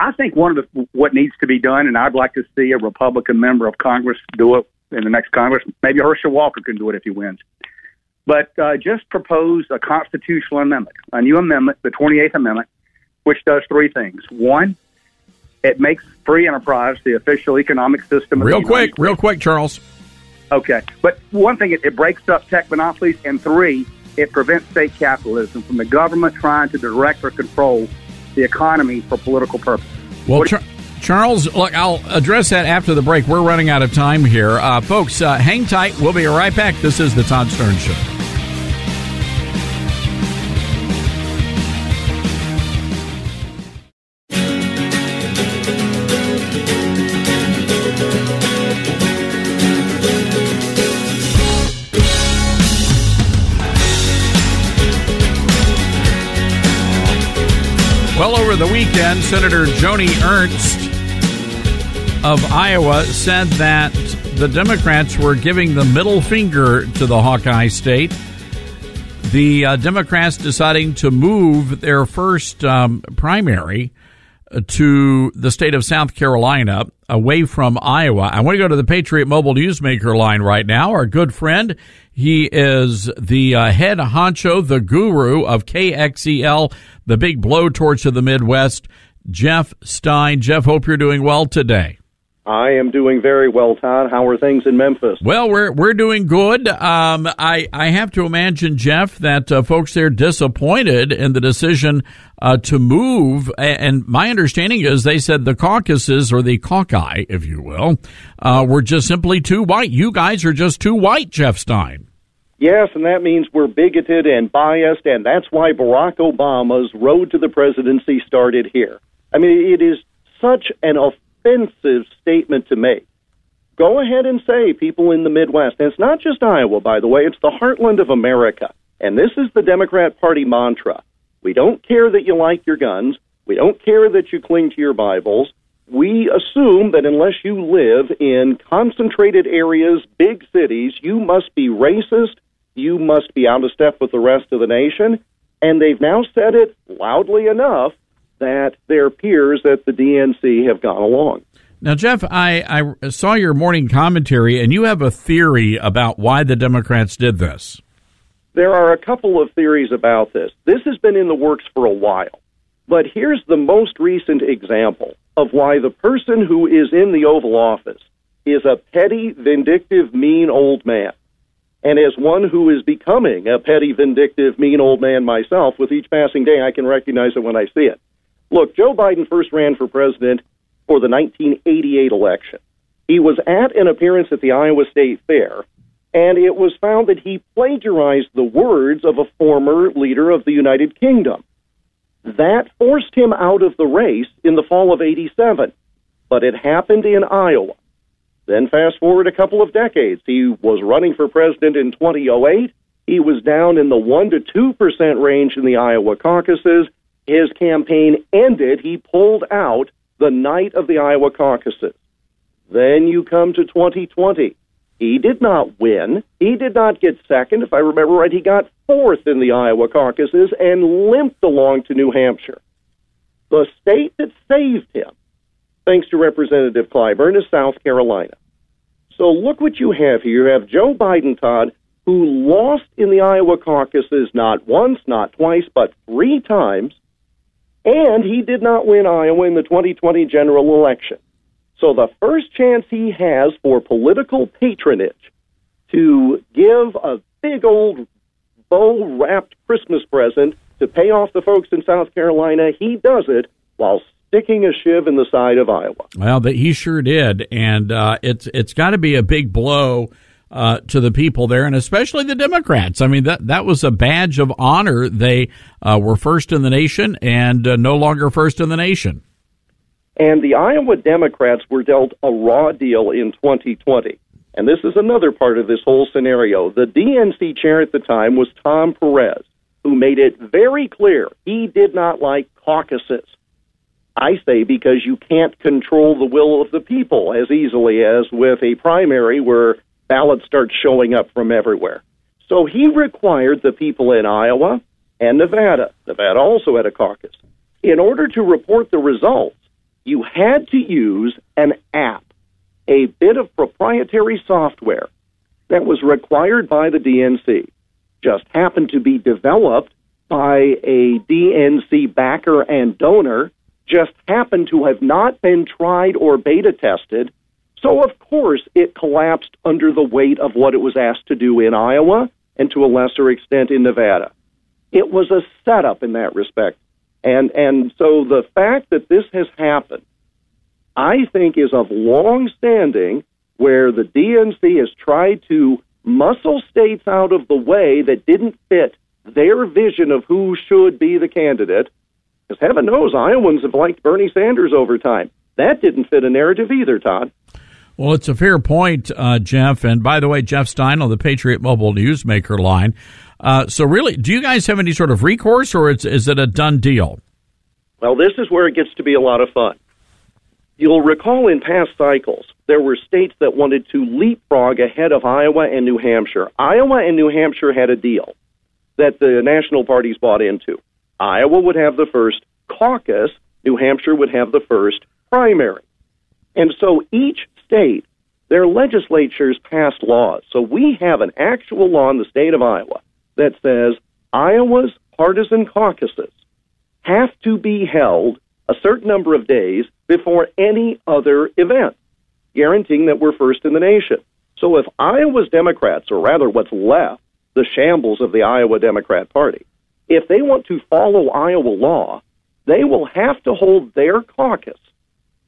I think one of the what needs to be done, and I'd like to see a Republican member of Congress do it in the next Congress. Maybe Herschel Walker can do it if he wins. But uh, just propose a constitutional amendment, a new amendment, the 28th Amendment, which does three things. One, it makes free enterprise the official economic system. of Real quick, real quick, Charles. Okay. But one thing, it, it breaks up tech monopolies. And three, it prevents state capitalism from the government trying to direct or control the economy for political purposes. Well, Char- Charles, look, I'll address that after the break. We're running out of time here. Uh, folks, uh, hang tight. We'll be right back. This is the Todd Starnes Show. Weekend, Senator Joni Ernst of Iowa said that the Democrats were giving the middle finger to the Hawkeye state. The uh, Democrats deciding to move their first um, primary to the state of South Carolina away from Iowa. I want to go to the Patriot Mobile Newsmaker line right now. Our good friend, he is the uh, head honcho, the guru of KXEL, the big blowtorch of the Midwest, Jeff Stein. Jeff, hope you're doing well today. I am doing very well, Todd. How are things in Memphis? Well, we're we're doing good. Um, I I have to imagine, Jeff, that uh, folks there disappointed in the decision uh, to move. And my understanding is they said the caucuses or the caucus, if you will, uh, were just simply too white. You guys are just too white, Jeff Stein. Yes, and that means we're bigoted and biased, and that's why Barack Obama's road to the presidency started here. I mean, it is such an offensive statement to make. Go ahead and say people in the Midwest, and it's not just Iowa, by the way, it's the heartland of America. And this is the Democrat Party mantra. We don't care that you like your guns. We don't care that you cling to your Bibles. We assume that unless you live in concentrated areas, big cities, you must be racist. You must be out of step with the rest of the nation. And they've now said it loudly enough that their peers at the DNC have gone along. Now, Jeff, I, I saw your morning commentary, and you have a theory about why the Democrats did this. There are a couple of theories about this. This has been in the works for a while. But here's the most recent example of why the person who is in the Oval Office is a petty, vindictive, mean old man. And as one who is becoming a petty, vindictive, mean old man myself, with each passing day, I can recognize it when I see it. Look, Joe Biden first ran for president for the 1988 election. He was at an appearance at the Iowa State Fair, and it was found that he plagiarized the words of a former leader of the United Kingdom. That forced him out of the race in the fall of 87, but it happened in Iowa. Then fast forward a couple of decades. He was running for president in 2008. He was down in the 1 to 2% range in the Iowa caucuses. His campaign ended. He pulled out the night of the Iowa caucuses. Then you come to 2020. He did not win. He did not get second. If I remember right, he got fourth in the Iowa caucuses and limped along to New Hampshire. The state that saved him, thanks to Representative Clyburn, is South Carolina. So look what you have here. You have Joe Biden, Todd, who lost in the Iowa caucuses not once, not twice, but three times, and he did not win Iowa in the 2020 general election. So the first chance he has for political patronage to give a big old bow wrapped Christmas present to pay off the folks in South Carolina, he does it while sticking a shiv in the side of Iowa. Well, he sure did, and uh, it's it's got to be a big blow uh, to the people there, and especially the Democrats. I mean, that that was a badge of honor. They uh, were first in the nation and uh, no longer first in the nation. And the Iowa Democrats were dealt a raw deal in 2020. And this is another part of this whole scenario. The DNC chair at the time was Tom Perez, who made it very clear he did not like caucuses. I say because you can't control the will of the people as easily as with a primary where ballots start showing up from everywhere. So he required the people in Iowa and Nevada, Nevada also had a caucus, in order to report the results, you had to use an app, a bit of proprietary software that was required by the DNC, just happened to be developed by a DNC backer and donor, just happened to have not been tried or beta tested. So, of course, it collapsed under the weight of what it was asked to do in Iowa and to a lesser extent in Nevada. It was a setup in that respect. And and so the fact that this has happened, I think, is of long standing, where the DNC has tried to muscle states out of the way that didn't fit their vision of who should be the candidate. Because heaven knows Iowans have liked Bernie Sanders over time. That didn't fit a narrative either, Todd. Well, it's a fair point, uh, Jeff. And by the way, Jeff Stein on the Patriot Mobile Newsmaker line. Uh, so, really, do you guys have any sort of recourse, or is, is it a done deal? Well, this is where it gets to be a lot of fun. You'll recall in past cycles, there were states that wanted to leapfrog ahead of Iowa and New Hampshire. Iowa and New Hampshire had a deal that the national parties bought into. Iowa would have the first caucus, New Hampshire would have the first primary. And so each state, their legislatures passed laws. So we have an actual law in the state of Iowa that says Iowa's partisan caucuses have to be held a certain number of days before any other event, guaranteeing that we're first in the nation. So if Iowa's Democrats, or rather what's left, the shambles of the Iowa Democrat Party, if they want to follow Iowa law, they will have to hold their caucus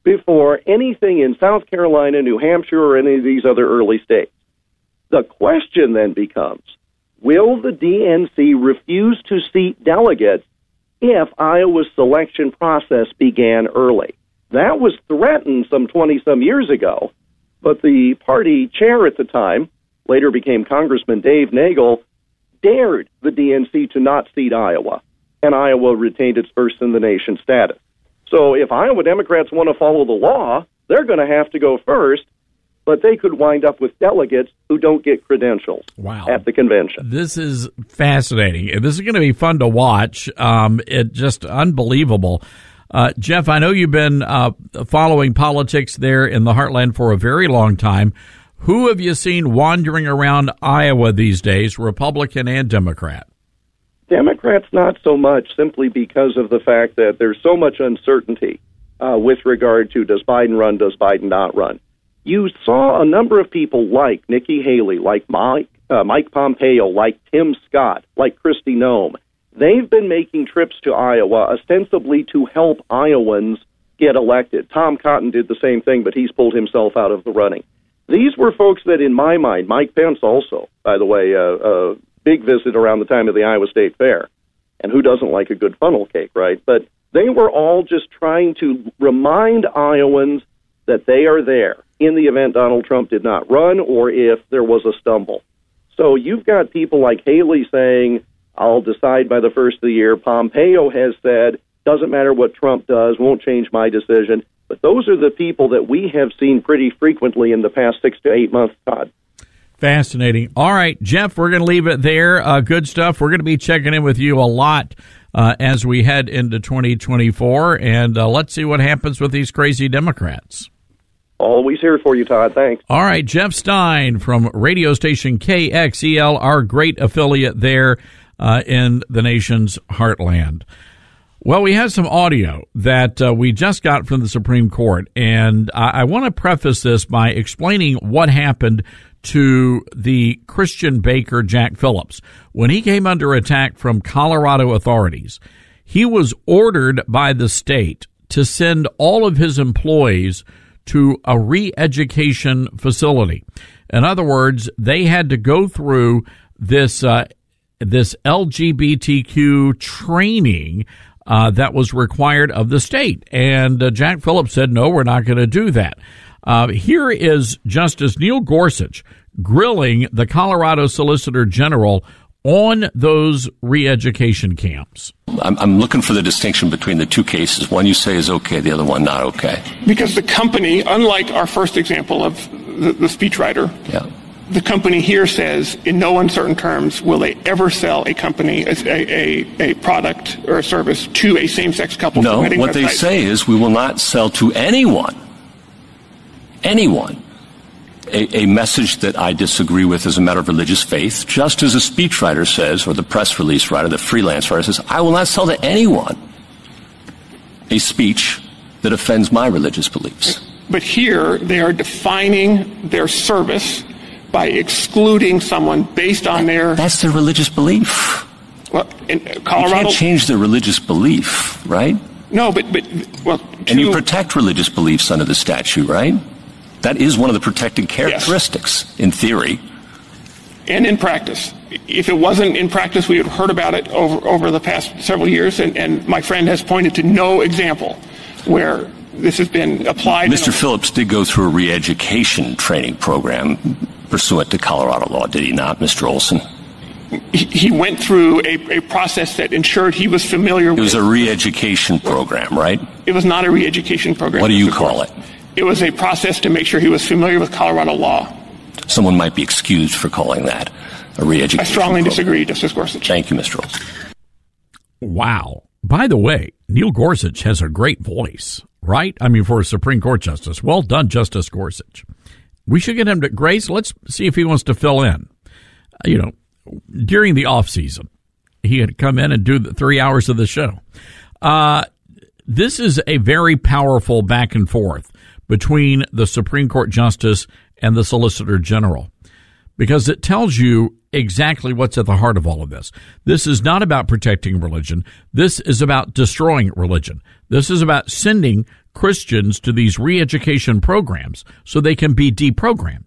before anything in South Carolina, New Hampshire, or any of these other early states. The question then becomes will the DNC refuse to seat delegates if Iowa's selection process began early? That was threatened some 20 some years ago, but the party chair at the time, later became Congressman Dave Nagle, dared the DNC to not seat Iowa, and Iowa retained its first in the nation status. So if Iowa Democrats want to follow the law, they're going to have to go first, but they could wind up with delegates who don't get credentials wow. at the convention. This is fascinating. This is going to be fun to watch. Um, it just unbelievable. Uh, Jeff, I know you've been uh, following politics there in the heartland for a very long time. Who have you seen wandering around Iowa these days, Republican and Democrat? Democrats, not so much, simply because of the fact that there's so much uncertainty uh, with regard to does Biden run, does Biden not run. You saw a number of people like Nikki Haley, like Mike, uh, Mike Pompeo, like Tim Scott, like Kristi Noem. They've been making trips to Iowa ostensibly to help Iowans get elected. Tom Cotton did the same thing, but he's pulled himself out of the running. These were folks that, in my mind, Mike Pence also, by the way, uh, uh, big visit around the time of the Iowa State Fair. And who doesn't like a good funnel cake, right? But they were all just trying to remind Iowans that they are there in the event Donald Trump did not run or if there was a stumble. So you've got people like Haley saying, I'll decide by the first of the year. Pompeo has said, doesn't matter what Trump does, won't change my decision. But those are the people that we have seen pretty frequently in the past six to eight months, Todd. Fascinating. All right, Jeff, we're going to leave it there. Uh, good stuff. We're going to be checking in with you a lot uh, as we head into 2024, and uh, let's see what happens with these crazy Democrats. Always here for you, Todd. Thanks. All right, Jeff Stein from radio station KXEL, our great affiliate there uh, in the nation's heartland. Well, we have some audio that uh, we just got from the Supreme Court, and I, I want to preface this by explaining what happened to the Christian baker Jack Phillips. When he came under attack from Colorado authorities, he was ordered by the state to send all of his employees to a re-education facility. In other words, they had to go through this uh, this LGBTQ training uh, that was required of the state, and uh, Jack Phillips said, "No, we're not going to do that." Uh, here is Justice Neil Gorsuch grilling the Colorado Solicitor General on those re-education camps. I'm, I'm looking for the distinction between the two cases. One you say is okay, the other one not okay. Because the company, unlike our first example of the, the speechwriter, Yeah. The company here says in no uncertain terms will they ever sell a company, a, a, a product or a service to a same-sex couple. No, what they say is we will not sell to anyone, anyone, a, a message that I disagree with as a matter of religious faith, just as a speechwriter says, or the press release writer, the freelance writer says, I will not sell to anyone a speech that offends my religious beliefs. But here they are defining their service by excluding someone based on their. That's their religious belief. Well, in You can't change their religious belief, right? No, but but well, And you protect religious beliefs under the statute, right? That is one of the protected characteristics, in theory. and in practice. If it wasn't in practice, we would have heard about it over, over the past several years, and, and my friend has pointed to no example where this has been applied. Mr. Phillips did go through a re-education training program pursuant to Colorado law, did he not, Mr. Olson? he, he went through a, a process that ensured he was familiar with... It with. was a re-education program, right? It was not a re-education program. What do you call it? It was a process to make sure he was familiar with Colorado law. Someone might be excused for calling that a re-education I strongly program. disagree, Justice Gorsuch. Thank you, Mr. Olson. Wow. By the way, Neil Gorsuch has a great voice, right? I mean, for a Supreme Court justice. Well done, Justice Gorsuch. We should get him to Grace. Let's see if he wants to fill in. Uh, You know, during the off season, he had come in and do the three hours of the show. Uh, this is a very powerful back and forth between the Supreme Court justice and the Solicitor General because it tells you exactly what's at the heart of all of this. This is not about protecting religion. This is about destroying religion. This is about sending Christians to these re-education programs so they can be deprogrammed.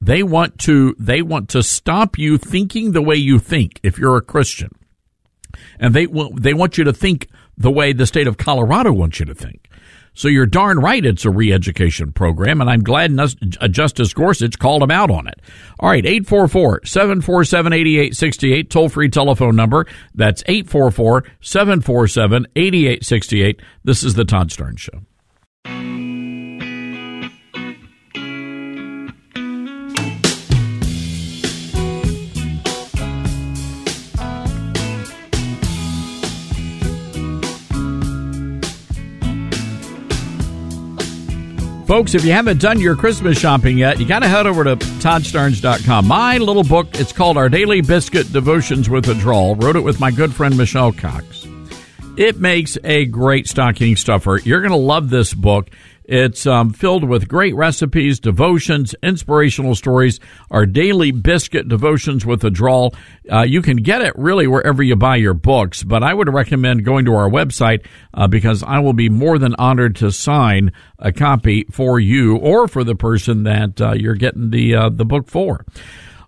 They want to they want to stop you thinking the way you think if you're a Christian. And they they want you to think the way the state of Colorado wants you to think. So you're darn right it's a re-education program, and I'm glad uh, Justice Gorsuch called him out on it. All right, 844-747-8868, toll-free telephone number. That's 844-747-8868. This is the Todd Starnes Show. Folks, if you haven't done your Christmas shopping yet, you got to head over to ToddStarnes.com. My little book, it's called Our Daily Biscuit Devotions with a Drawl. Wrote it with my good friend Michelle Cox. It makes a great stocking stuffer. You're going to love this book. It's um, filled with great recipes, devotions, inspirational stories. Our daily biscuit devotions with a drawl. Uh, you can get it really wherever you buy your books, but I would recommend going to our website uh, because I will be more than honored to sign a copy for you or for the person that uh, you're getting the uh, the book for.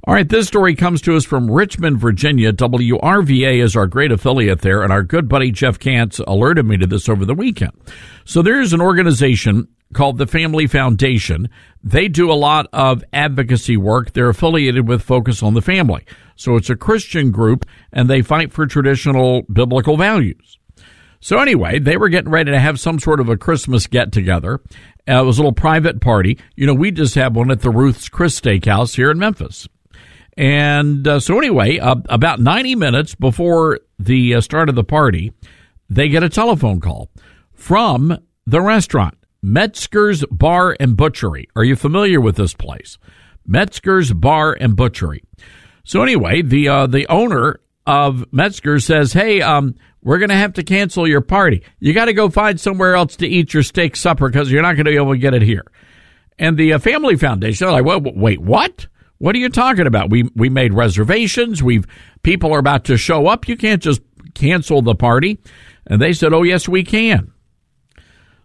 All right, this story comes to us from Richmond, Virginia. WRVA is our great affiliate there, and our good buddy Jeff Katz alerted me to this over the weekend. So there's an organization called the Family Foundation. They do a lot of advocacy work. They're affiliated with Focus on the Family. So it's a Christian group, and they fight for traditional biblical values. So anyway, they were getting ready to have some sort of a Christmas get together. Uh, it was a little private party. You know, we just had one at the Ruth's Chris Steakhouse here in Memphis. And uh, so anyway, uh, about 90 minutes before the uh, start of the party, they get a telephone call from the restaurant, Metzger's Bar and Butchery. Are you familiar with this place? Metzger's Bar and Butchery. So anyway, the uh, the owner of Metzger says, "Hey, um, we're going to have to cancel your party. You got to go find somewhere else to eat your steak supper because you're not going to be able to get it here." And the uh, Family Foundation, like, well, wait, what? What are you talking about? We we made reservations. We've people are about to show up. You can't just cancel the party. And they said, oh yes, we can.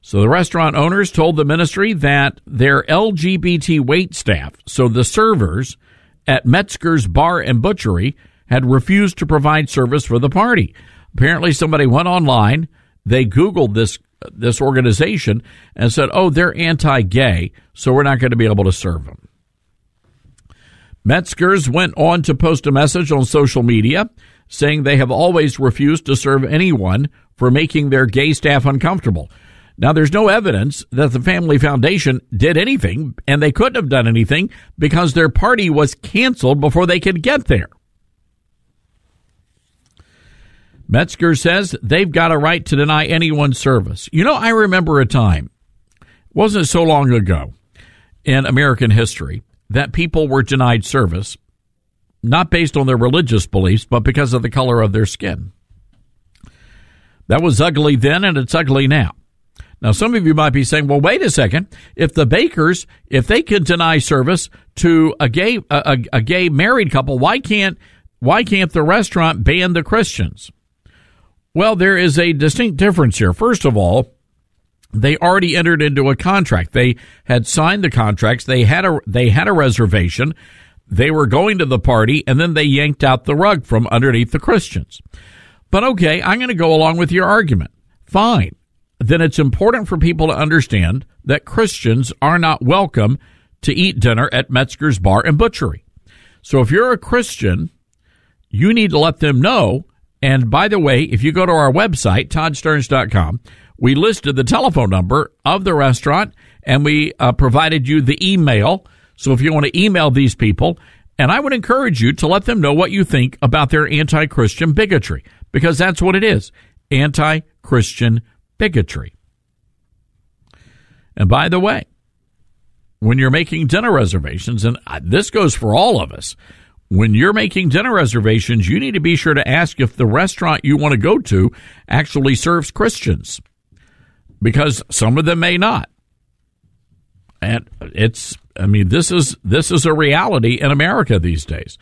So the restaurant owners told the ministry that their LGBT wait staff, so the servers at Metzger's Bar and Butchery, had refused to provide service for the party. Apparently, somebody went online, they Googled this this organization and said, "Oh, they're anti-gay, so we're not going to be able to serve them." Metzger's went on to post a message on social media saying they have always refused to serve anyone for making their gay staff uncomfortable. Now, there's no evidence that the Family Foundation did anything, and they couldn't have done anything because their party was canceled before they could get there. Metzger says they've got a right to deny anyone service. You know, I remember a time, wasn't so long ago in American history, that people were denied service, not based on their religious beliefs, but because of the color of their skin. That was ugly then, and it's ugly now. Now, some of you might be saying, well, wait a second. If the bakers, if they can deny service to a gay, a, a, a gay married couple, why can't, why can't the restaurant ban the Christians? Well, there is a distinct difference here. First of all, they already entered into a contract. They had signed the contracts. They had a they had a reservation. They were going to the party, and then they yanked out the rug from underneath the Christians. But okay, I'm going to go along with your argument. Fine. Then it's important for people to understand that Christians are not welcome to eat dinner at Metzger's Bar and Butchery. So if you're a Christian, you need to let them know. And by the way, if you go to our website, toddstarnes.com, we listed the telephone number of the restaurant and we uh, provided you the email. So if you want to email these people, and I would encourage you to let them know what you think about their anti Christian bigotry, because that's what it is anti Christian bigotry. And by the way, when you're making dinner reservations, and this goes for all of us, when you're making dinner reservations, you need to be sure to ask if the restaurant you want to go to actually serves Christians because some of them may not. And it's, I mean, this is, this is a reality in America these days.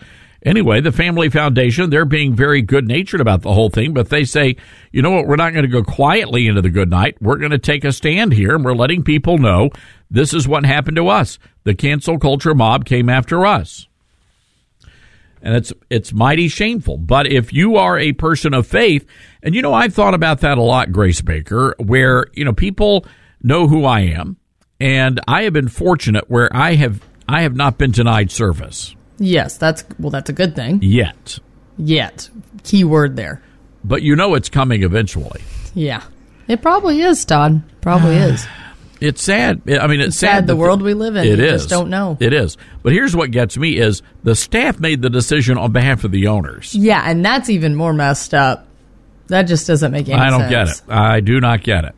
Anyway, the Family Foundation, they're being very good natured about the whole thing, but they say, you know what, we're not going to go quietly into the good night. We're going to take a stand here and we're letting people know this is what happened to us. The cancel culture mob came after us. And it's it's mighty shameful. But if you are a person of faith, and you know, I've thought about that a lot, Grace Baker, where, you know, people know who I am, and I have been fortunate where I have I have not been denied service. Yes, that's well that's a good thing. Yet. Yet. Key word there. But you know it's coming eventually. Yeah. It probably is, Todd. Probably is. It's sad. I mean, it's, It's sad the world we live in. It is. just don't know. It is. But here's what gets me: is the staff made the decision on behalf of the owners. Yeah, and that's even more messed up. That just doesn't make any I don't sense. get it. I do not get it.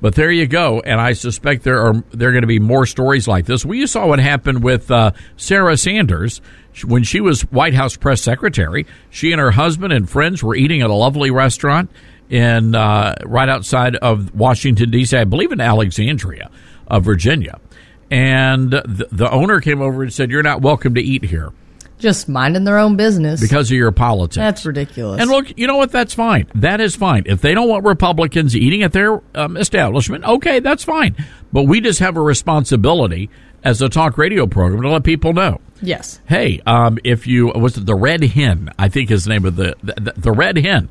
But there you go, and I suspect there are there are going to be more stories like this. We saw what happened with uh, Sarah Sanders when she was White House press secretary. She and her husband and friends were eating at a lovely restaurant in uh, right outside of Washington D.C. I believe in Alexandria, uh, Virginia, and the, the owner came over and said, "You're not welcome to eat here." Just minding their own business. because of your politics. That's ridiculous. And look, you know what? That's fine. That is fine. If they don't want Republicans eating at their um, establishment, okay, that's fine. But we just have a responsibility as a talk radio program to let people know. yes. Hey, um, if you was it the Red Hen? I think is the name of the the, the Red Hen.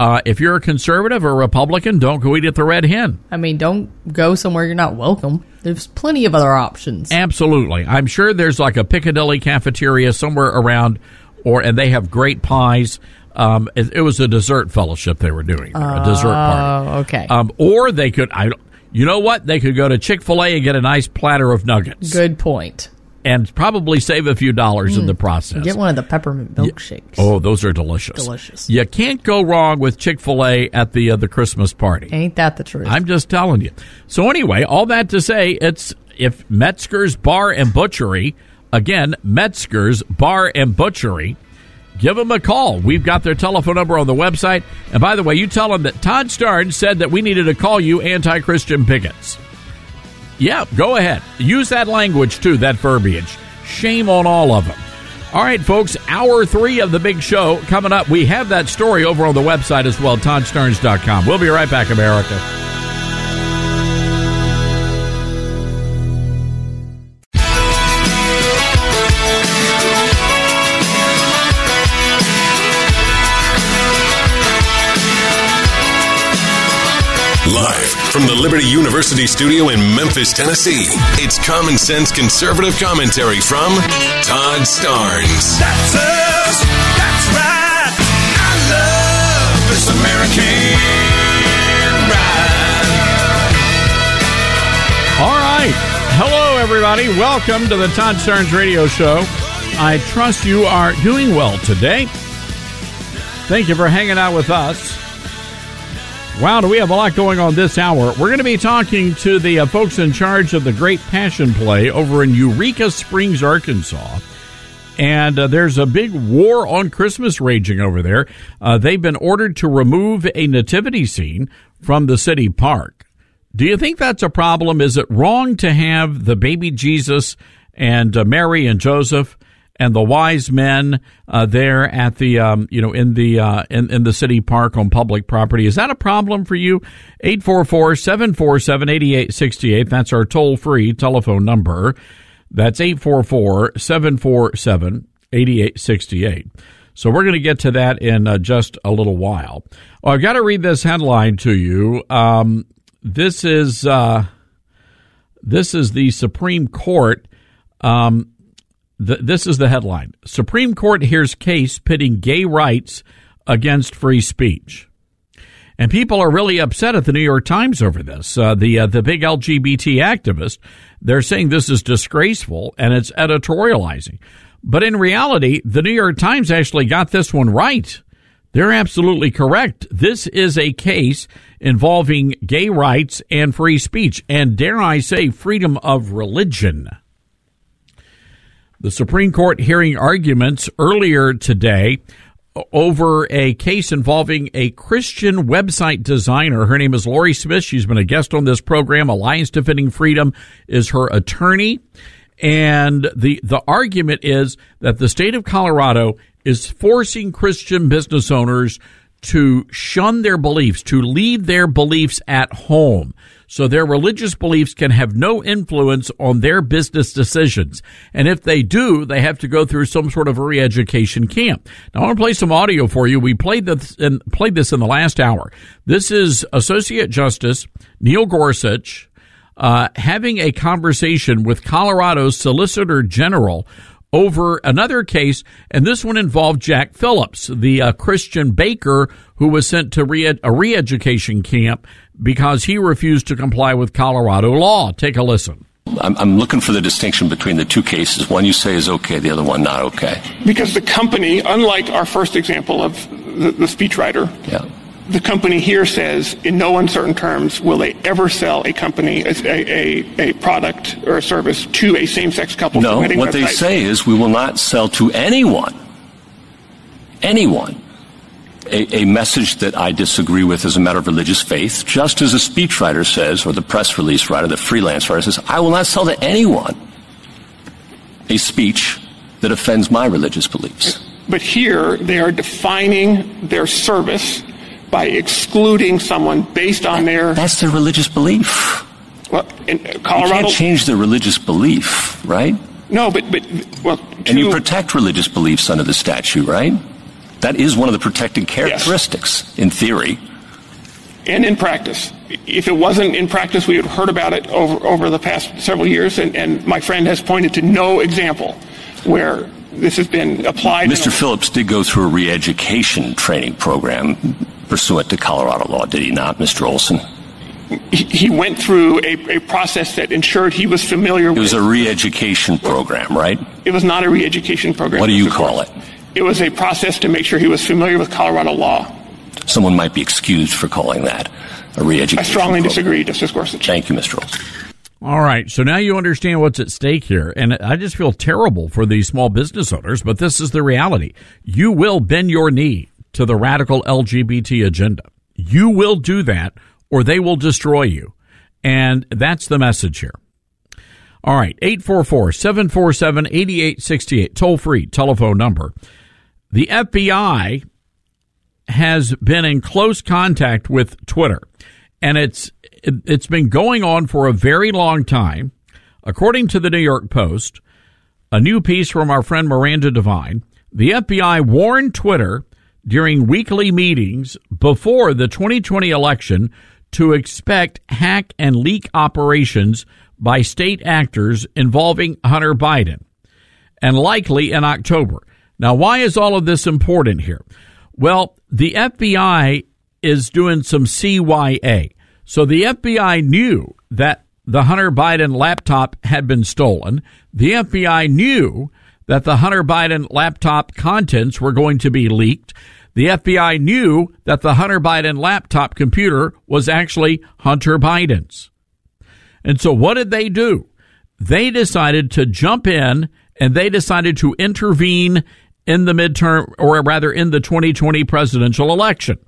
Uh, if you're a conservative or Republican, don't go eat at the Red Hen. I mean, don't go somewhere you're not welcome. There's plenty of other options. Absolutely. I'm sure there's like a Piccadilly cafeteria somewhere around, or and they have great pies. Um, it, it was a dessert fellowship they were doing, there, a dessert party. Oh, okay. Um, or they could, I, don't- you know what? They could go to Chick Fil A and get a nice platter of nuggets, Good point. And probably save a few dollars in Mm. the process. Get one of the peppermint milkshakes. Oh, those are delicious. Delicious. You can't go wrong with Chick Fil A at the uh, the Christmas party. Ain't that the truth? I'm just telling you. So anyway, all that to say, it's if Metzger's Bar and Butchery, again, Metzger's Bar and Butchery, give them a call. We've got their telephone number on the website. And by the way, you tell them that Todd Starnes said that we needed to call you anti-Christian bigots. Yeah, go ahead. Use that language too, that verbiage. Shame on all of them. All right, folks, hour three of the big show coming up. We have that story over on the website as well, toddstarnes.com. We'll be right back, America. From the Liberty University studio in Memphis, Tennessee, it's common sense conservative commentary from Todd Starnes. That's us. That's right. I love this American ride. All right. Hello, everybody. Welcome to the Todd Starnes Radio Show. I trust you are doing well today. Thank you for hanging out with us. Wow, do we have a lot going on this hour? We're going to be talking to the uh, folks in charge of the Great Passion Play over in Eureka Springs, Arkansas. And uh, there's a big war on Christmas raging over there. Uh, they've been ordered to remove a nativity scene from the city park. Do you think that's a problem? Is it wrong to have the baby Jesus and uh, Mary and Joseph and the wise men uh, there at the um, you know in the uh, in, in the city park on public property? Is that a problem for you? 844-747-8868. That's our toll free telephone number. That's 844-747-8868. So we're going to get to that in uh, just a little while. I've got to read this headline to you. Um, this is uh, this is the Supreme Court. Um, th- this is the headline: Supreme Court hears case pitting gay rights against free speech. And people are really upset at the New York Times over this. Uh, the uh, the big LGBT activist, they're saying this is disgraceful and it's editorializing. But in reality, the New York Times actually got this one right. They're absolutely correct. This is a case involving gay rights and free speech, and dare I say, freedom of religion. The Supreme Court hearing arguments earlier today over a case involving a Christian website designer. Her name is Lorie Smith. She's been a guest on this program. Alliance Defending Freedom is her attorney. And the, the argument is that the state of Colorado is forcing Christian business owners to shun their beliefs, to leave their beliefs at home. So their religious beliefs can have no influence on their business decisions. And if they do, they have to go through some sort of a re-education camp. Now I want to play some audio for you. We played this in, played this in the last hour. This is Associate Justice Neil Gorsuch uh, having a conversation with Colorado's Solicitor General over another case, and this one involved Jack Phillips, the uh, Christian baker who was sent to re- a re-education camp because he refused to comply with Colorado law. Take a listen. I'm, I'm looking for the distinction between the two cases. One you say is okay, the other one not okay. Because the company, unlike our first example of the, the speechwriter, Yeah. The company here says in no uncertain terms will they ever sell a company a, a, a product or a service to a same-sex couple No, what they say is we will not sell to anyone, anyone, a, a message that I disagree with as a matter of religious faith, just as a speechwriter says, or the press release writer, the freelance writer says, I will not sell to anyone a speech that offends my religious beliefs. But here they are defining their service by excluding someone based on their. That's their religious belief. Well, in You can't change their religious belief, right? No, but but well, And you protect religious beliefs under the statute, right? That is one of the protected characteristics, in theory. and in practice. If it wasn't in practice, we had heard about it over, over the past several years, and, and my friend has pointed to no example where this has been applied. Mr. Phillips did go through a re-education training program pursuant to Colorado law, did he not, Mr. Olson? he, he went through a, a process that ensured he was familiar with... It with. was a re-education program, right? It was not a re-education program. What do you call it? It was a process to make sure he was familiar with Colorado law. Someone might be excused for calling that a re-education I strongly program. disagree, Justice Gorsuch. Thank you, Mr. Olson. All right. So now you understand what's at stake here. And I just feel terrible for these small business owners, but this is the reality. You will bend your knee to the radical LGBT agenda. You will do that or they will destroy you. And that's the message here. All right. 844-747-8868. Toll free telephone number. The FBI has been in close contact with Twitter, and it's it, it's been going on for a very long time. According to the New York Post, a new piece from our friend Miranda Devine, the FBI warned Twitter during weekly meetings before the 2020 election to expect hack and leak operations by state actors involving Hunter Biden, and likely in October. Now, why is all of this important here? Well, the FBI is doing some CYA. So the FBI knew that the Hunter Biden laptop had been stolen. The FBI knew that the Hunter Biden laptop contents were going to be leaked. The FBI knew that the Hunter Biden laptop computer was actually Hunter Biden's. And so what did they do? They decided to jump in and they decided to intervene in the midterm, or rather in the 2020 presidential election.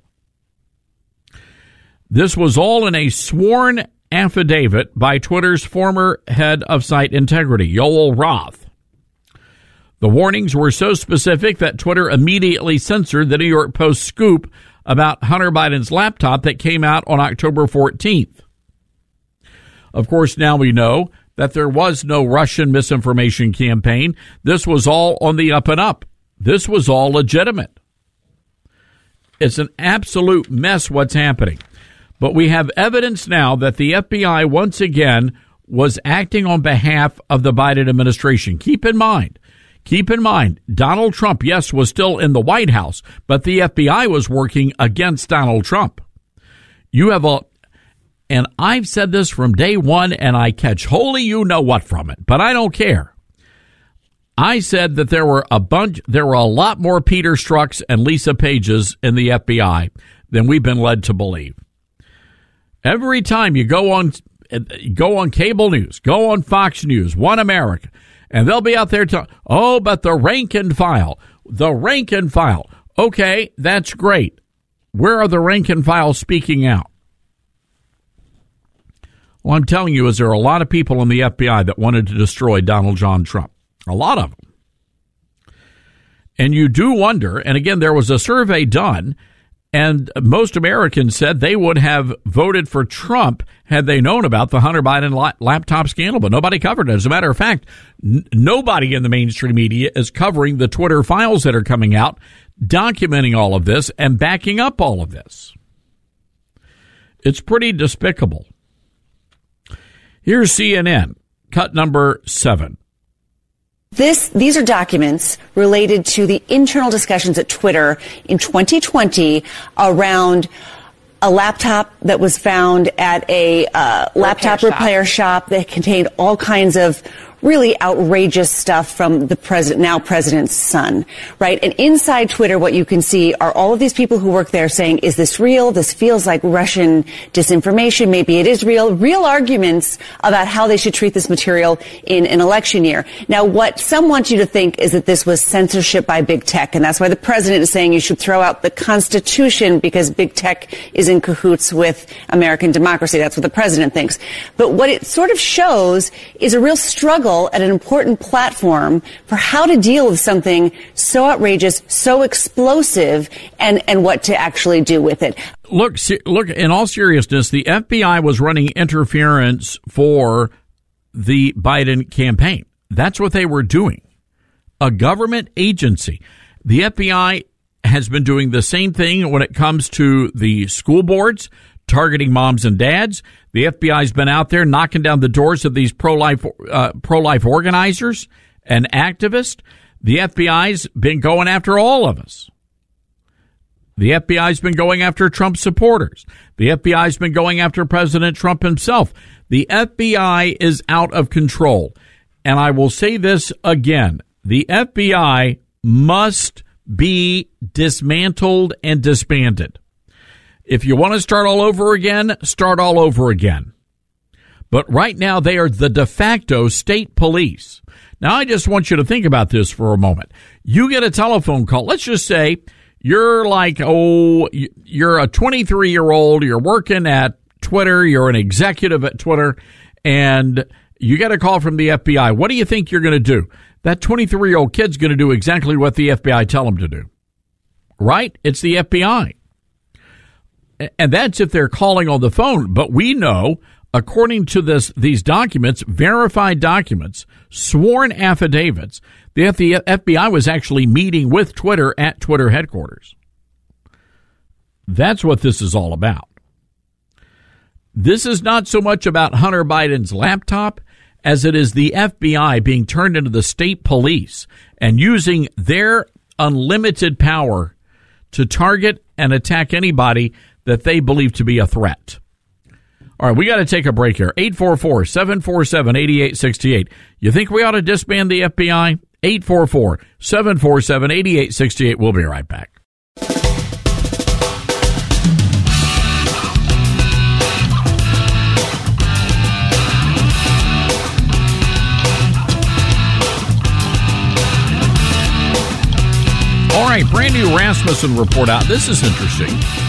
This was all in a sworn affidavit by Twitter's former head of site integrity, Yoel Roth. The warnings were so specific that Twitter immediately censored the New York Post scoop about Hunter Biden's laptop that came out on October 14th. Of course, now we know that there was no Russian misinformation campaign. This was all on the up and up. This was all legitimate. It's an absolute mess what's happening. But we have evidence now that the FBI once again was acting on behalf of the Biden administration. Keep in mind, keep in mind, Donald Trump, yes, was still in the White House, but the FBI was working against Donald Trump. You have a, and I've said this from day one, and I catch holy you know what from it, but I don't care. I said that there were a bunch, there were a lot more Peter Strzok's and Lisa Pages in the FBI than we've been led to believe. Every time you go on, go on cable news, go on Fox News, One America, and they'll be out there to, oh, but the rank and file, the rank and file. Okay, that's great. Where are the rank and file speaking out? Well, I'm telling you, is there are a lot of people in the FBI that wanted to destroy Donald John Trump. A lot of them. And you do wonder, and again, there was a survey done and most Americans said they would have voted for Trump had they known about the Hunter Biden laptop scandal, but nobody covered it. As a matter of fact, n- nobody in the mainstream media is covering the Twitter files that are coming out, documenting all of this and backing up all of this. It's pretty despicable. Here's CNN, cut number seven. This, these are documents related to the internal discussions at Twitter in 2020 around a laptop that was found at a uh, laptop repair shop. repair shop that contained all kinds of really outrageous stuff from the president, now president's son, right? And inside Twitter, what you can see are all of these people who work there saying, is this real? This feels like Russian disinformation. Maybe it is real. Real arguments about how they should treat this material in an election year. Now, what some want you to think is that this was censorship by big tech. And that's why the president is saying you should throw out the Constitution because big tech is in cahoots with American democracy. That's what the president thinks. But what it sort of shows is a real struggle at an important platform for how to deal with something so outrageous, so explosive, and, and what to actually do with it. Look, look, in all seriousness, the FBI was running interference for the Biden campaign. That's what they were doing. A government agency. The FBI has been doing the same thing when it comes to the school boards, targeting moms and dads. The FBI's been out there knocking down the doors of these pro life uh, pro life organizers and activists. The FBI's been going after all of us. The FBI's been going after Trump supporters. The FBI's been going after President Trump himself. The FBI is out of control. And I will say this again. The FBI must be dismantled and disbanded. If you want to start all over again, start all over again. But right now, they are the de facto state police. Now, I just want you to think about this for a moment. You get a telephone call. Let's just say you're like, oh, you're a 23 year old, you're working at Twitter, you're an executive at Twitter, and you get a call from the FBI. What do you think you're going to do? That 23 year old kid's going to do exactly what the FBI tell him to do. Right? It's the FBI and that's if they're calling on the phone. But we know, according to this, these documents, verified documents, sworn affidavits, that the FBI was actually meeting with Twitter at Twitter headquarters. That's what this is all about. This is not so much about Hunter Biden's laptop as it is the FBI being turned into the state police and using their unlimited power to target and attack anybody that they believe to be a threat. All right, we got to take a break here. 844 747 8868. You think we ought to disband the FBI? 844 747 8868. We'll be right back. All right, brand new Rasmussen report out. This is interesting.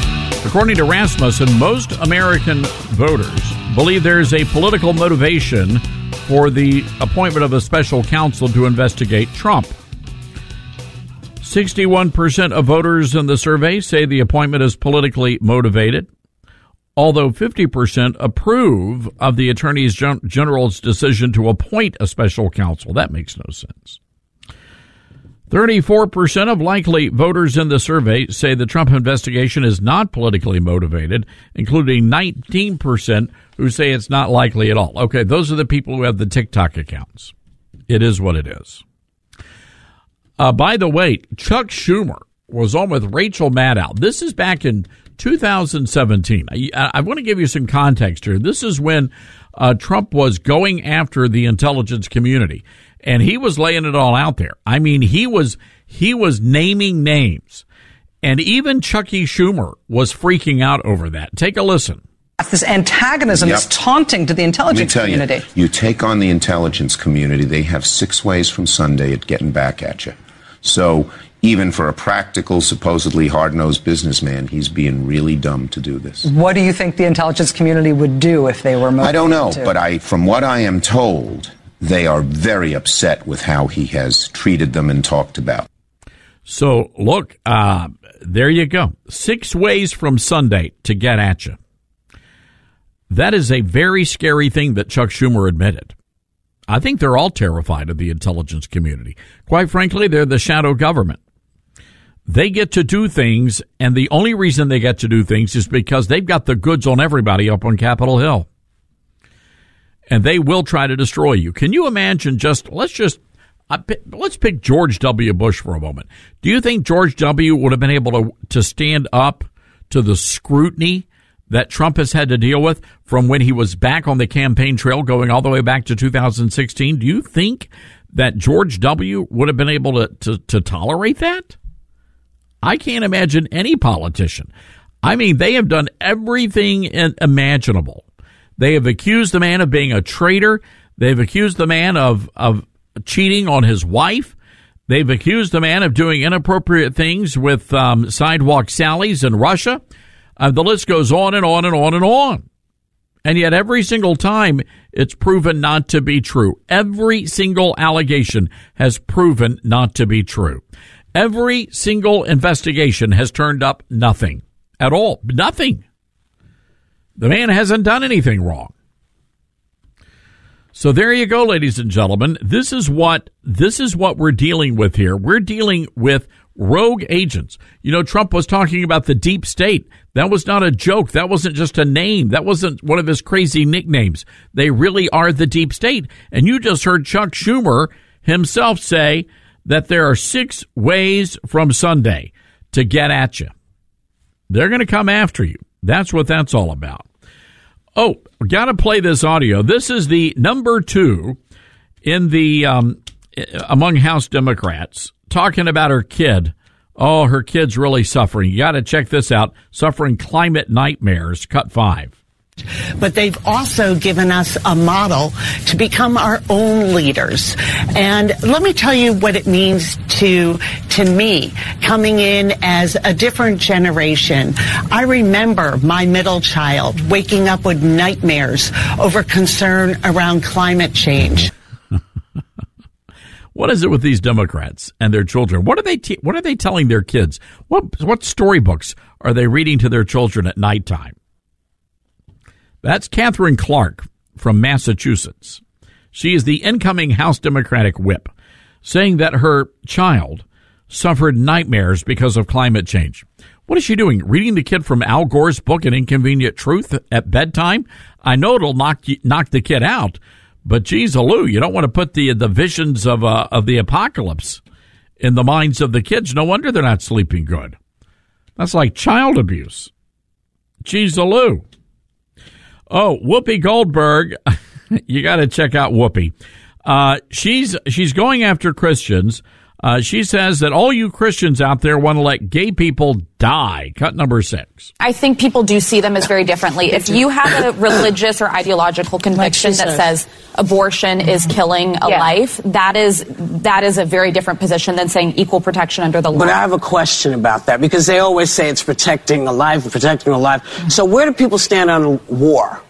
According to Rasmussen, most American voters believe there's a political motivation for the appointment of a special counsel to investigate Trump. 61% of voters in the survey say the appointment is politically motivated, although 50% approve of the Attorney General's decision to appoint a special counsel. That makes no sense. 34% of likely voters in the survey say the Trump investigation is not politically motivated, including 19% who say it's not likely at all. Okay, those are the people who have the TikTok accounts. It is what it is. Uh, by the way, Chuck Schumer was on with Rachel Maddow. This is back in 2017. I, I want to give you some context here. This is when uh, Trump was going after the intelligence community and he was laying it all out there. I mean, he was he was naming names, and even Chucky Schumer was freaking out over that. Take a listen. This antagonism, yep. this taunting to the intelligence community. You, you take on the intelligence community, they have six ways from Sunday at getting back at you. So even for a practical, supposedly hard-nosed businessman, he's being really dumb to do this. What do you think the intelligence community would do if they were motivated? I don't know, to? but I, from what I am told, they are very upset with how he has treated them and talked about. So, look, uh, there you go. Six ways from Sunday to get at you. That is a very scary thing that Chuck Schumer admitted. I think they're all terrified of the intelligence community. Quite frankly, they're the shadow government. They get to do things, and the only reason they get to do things is because they've got the goods on everybody up on Capitol Hill and they will try to destroy you. Can you imagine just, let's just, let's pick George W. Bush for a moment. Do you think George W. would have been able to, to stand up to the scrutiny that Trump has had to deal with from when he was back on the campaign trail going all the way back to 2016? Do you think that George W. would have been able to, to, to tolerate that? I can't imagine any politician. I mean, they have done everything imaginable they have accused the man of being a traitor. They've accused the man of, of cheating on his wife. They've accused the man of doing inappropriate things with um, sidewalk Sallies in Russia. Uh, the list goes on and on and on and on. And yet, every single time, it's proven not to be true. Every single allegation has proven not to be true. Every single investigation has turned up nothing at all. Nothing. The man hasn't done anything wrong. So there you go, ladies and gentlemen. This is what this is what we're dealing with here. We're dealing with rogue agents. You know, Trump was talking about the deep state. That was not a joke. That wasn't just a name. That wasn't one of his crazy nicknames. They really are the deep state. And you just heard Chuck Schumer himself say that there are six ways from Sunday to get at you. They're going to come after you. That's what that's all about. Oh, got to play this audio. This is the number two in the um, among House Democrats talking about her kid. Oh, her kid's really suffering. You got to check this out. Suffering climate nightmares. Cut five but they've also given us a model to become our own leaders. And let me tell you what it means to to me coming in as a different generation. I remember my middle child waking up with nightmares over concern around climate change. What is it with these Democrats and their children? What are they? Te- what are they telling their kids? What what storybooks are they reading to their children at nighttime? That's Katherine Clark from Massachusetts. She is the incoming House Democratic whip, saying that her child suffered nightmares because of climate change. What is she doing? Reading the kid from Al Gore's book, An Inconvenient Truth, at bedtime? I know it'll knock knock the kid out, but geez, Lou, you don't want to put the the visions of uh, of the apocalypse in the minds of the kids. No wonder they're not sleeping good. That's like child abuse. Geez, Lou. Oh, Whoopi Goldberg. you got to check out Whoopi. Uh, she's she's going after Christians uh, she says that all you Christians out there want to let gay people die. Cut number six. I think people do see them as very differently. If you have a religious or ideological conviction like that says abortion is killing a yeah. life, that is that is a very different position than saying equal protection under the law. But I have a question about that because they always say it's protecting a life, protecting a life. So where do people stand on war?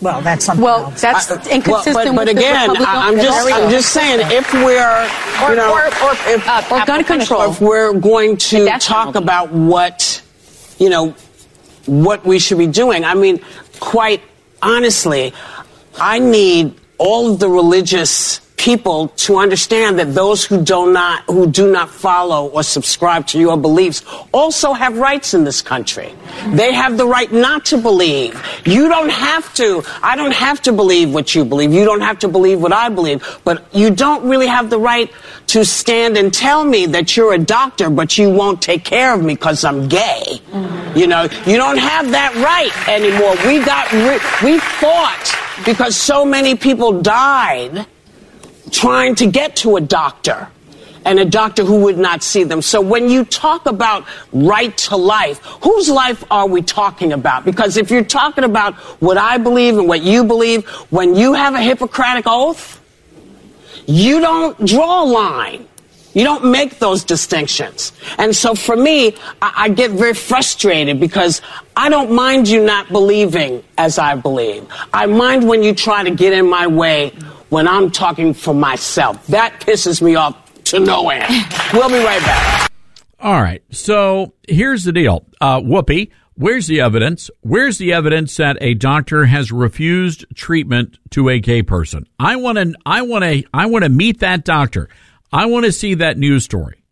Well, that's something. Well, else. that's I, inconsistent. Well, but, but again, I, am just I'm just saying if we're or, you know or, or, if, uh, or gun control, if we're going to talk about what you know what we should be doing, I mean, quite honestly, I need all of the religious people to understand that those who do not who do not follow or subscribe to your beliefs also have rights in this country. They have the right not to believe. You don't have to. I don't have to believe what you believe. You don't have to believe what I believe. But you don't really have the right to stand and tell me that you're a doctor, but you won't take care of me because I'm gay. You know, you don't have that right anymore. We got we fought because so many people died trying to get to a doctor and a doctor who would not see them. So when you talk about right to life, whose life are we talking about? Because if you're talking about what I believe and what you believe, when you have a Hippocratic oath, you don't draw a line. You don't make those distinctions. And so for me, I, I, get very frustrated because I don't mind you not believing as I believe. I mind when you try to get in my way when I'm talking for myself. That pisses me off to no end. We'll be right back. All right. So here's the deal. Uh, Whoopi, where's the evidence? Where's the evidence that a doctor has refused treatment to a gay person? I want to, I want to, I want to meet that doctor. I want to see that news story.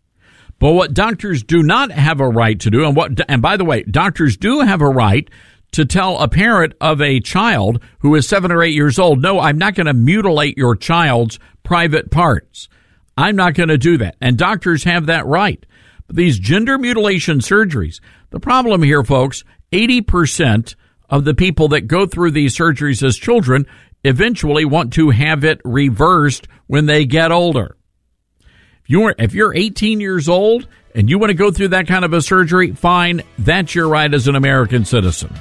But what doctors do not have a right to do, and what, and by the way, doctors do have a right to tell a parent of a child who is seven or eight years old, no, I'm not going to mutilate your child's private parts. I'm not going to do that. And doctors have that right. But these gender mutilation surgeries, the problem here, folks, 80% of the people that go through these surgeries as children eventually want to have it reversed when they get older. If you're, if you're 18 years old and you want to go through that kind of a surgery, fine. That's your right as an American citizen.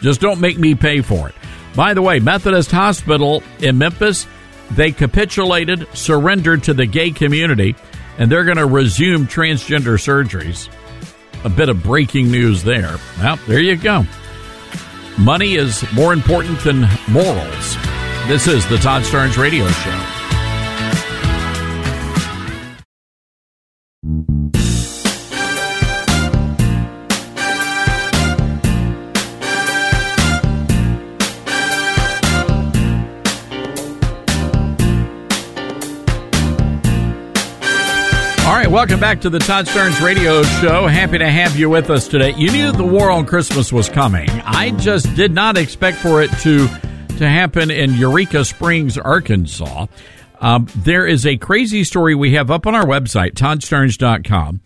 Just don't make me pay for it. By the way, Methodist Hospital in Memphis, they capitulated, surrendered to the gay community, and they're going to resume transgender surgeries. A bit of breaking news there. Well, there you go. Money is more important than morals. This is the Todd Starnes Radio Show. Welcome back to the Todd Starnes Radio Show. Happy to have you with us today. You knew the war on Christmas was coming. I just did not expect for it to to happen in Eureka Springs, Arkansas. Um, there is a crazy story we have up on our website, toddstarnes.com.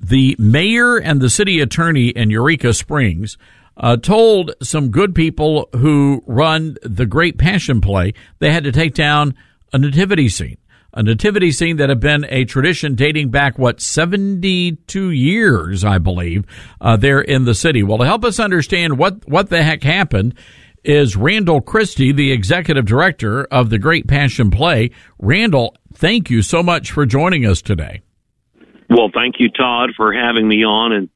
The mayor and the city attorney in Eureka Springs uh, told some good people who run the Great Passion Play they had to take down a nativity scene a nativity scene that had been a tradition dating back, what, 72 years, I believe, uh, there in the city. Well, to help us understand what, what the heck happened is Randall Christie, the executive director of the Great Passion Play. Randall, thank you so much for joining us today. Well, thank you, Todd, for having me on and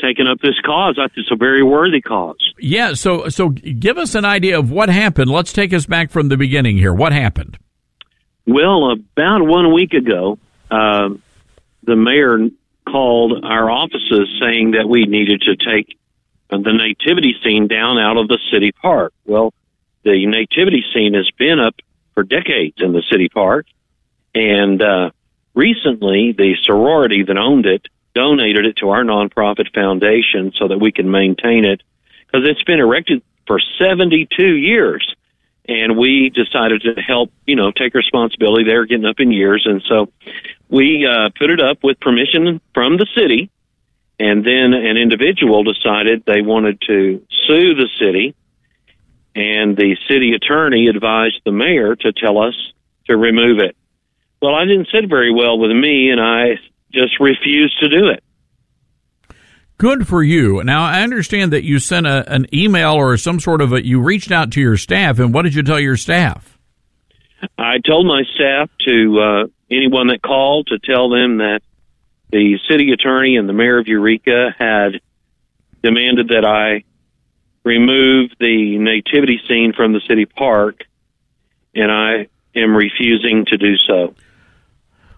taking up this cause. It's a very worthy cause. Yeah, so so give us an idea of what happened. Let's take us back from the beginning here. What happened? Well, about one week ago, uh, the mayor called our offices saying that we needed to take the nativity scene down out of the city park. Well, the nativity scene has been up for decades in the city park, and uh, recently the sorority that owned it donated it to our nonprofit foundation so that we can maintain it because it's been erected for 72 years. And we decided to help, you know, take responsibility. They're getting up in years. And so we uh, put it up with permission from the city. And then an individual decided they wanted to sue the city. And the city attorney advised the mayor to tell us to remove it. Well, I didn't sit very well with me, and I just refused to do it. Good for you. Now, I understand that you sent a, an email or some sort of a, you reached out to your staff, and what did you tell your staff? I told my staff to, uh, anyone that called to tell them that the city attorney and the mayor of Eureka had demanded that I remove the nativity scene from the city park, and I am refusing to do so.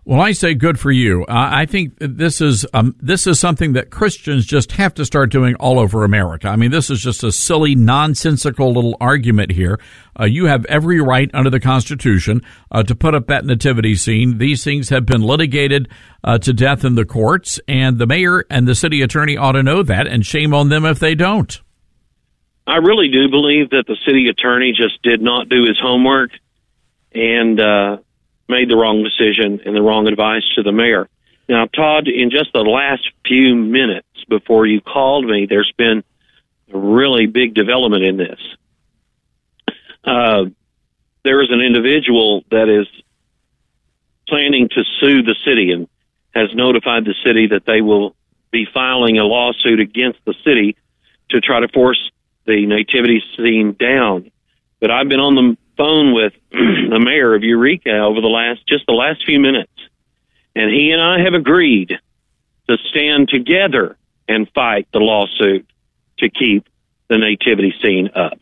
Well, I say good for you. Uh, I think this is um, this is something that Christians just have to start doing all over America. I mean, this is just a silly, nonsensical little argument here. Uh, you have every right under the Constitution uh, to put up that nativity scene. These things have been litigated uh, to death in the courts, and the mayor and the city attorney ought to know that, and shame on them if they don't. I really do believe that the city attorney just did not do his homework, and uh, made the wrong decision and the wrong advice to the mayor. Now, Todd, in just the last few minutes before you called me, there's been a really big development in this. Uh, there is an individual that is planning to sue the city and has notified the city that they will be filing a lawsuit against the city to try to force the nativity scene down. But I've been on the phone with the mayor of Eureka over the last just the last few minutes, and he and I have agreed to stand together and fight the lawsuit to keep the nativity scene up.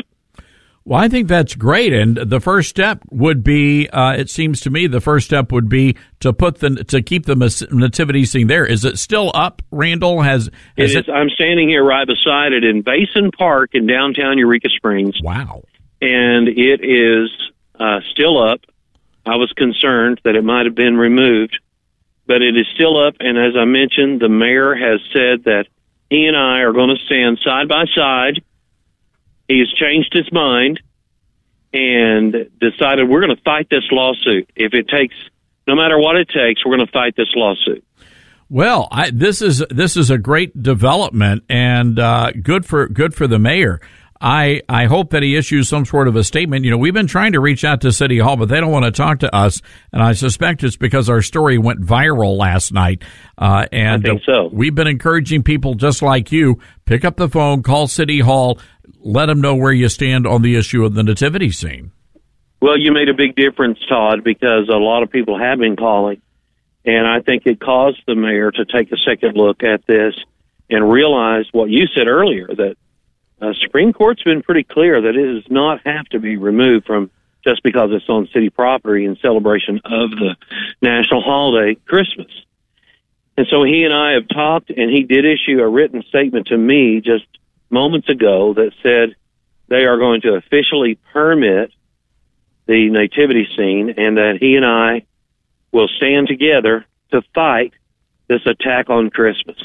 Well, I think that's great, and the first step would be. Uh, it seems to me the first step would be to put the to keep the nativity scene there. Is it still up? Randall has. has it is, it, I'm standing here right beside it in Basin Park in downtown Eureka Springs. Wow! And it is uh, still up. I was concerned that it might have been removed, but it is still up. And as I mentioned, the mayor has said that he and I are going to stand side by side. He has changed his mind and decided we're going to fight this lawsuit. If it takes, no matter what it takes, we're going to fight this lawsuit. Well, I, this is this is a great development and uh, good for good for the mayor. I, I hope that he issues some sort of a statement. You know, we've been trying to reach out to City Hall, but they don't want to talk to us. And I suspect it's because our story went viral last night. Uh, and I think so. we've been encouraging people just like you, pick up the phone, call City Hall, let them know where you stand on the issue of the nativity scene. Well, you made a big difference, Todd, because a lot of people have been calling. And I think it caused the mayor to take a second look at this and realize what you said earlier that uh, Supreme Court's been pretty clear that it does not have to be removed from just because it's on city property in celebration of the national holiday, Christmas. And so he and I have talked, and he did issue a written statement to me just moments ago that said they are going to officially permit the nativity scene and that he and I will stand together to fight this attack on Christmas.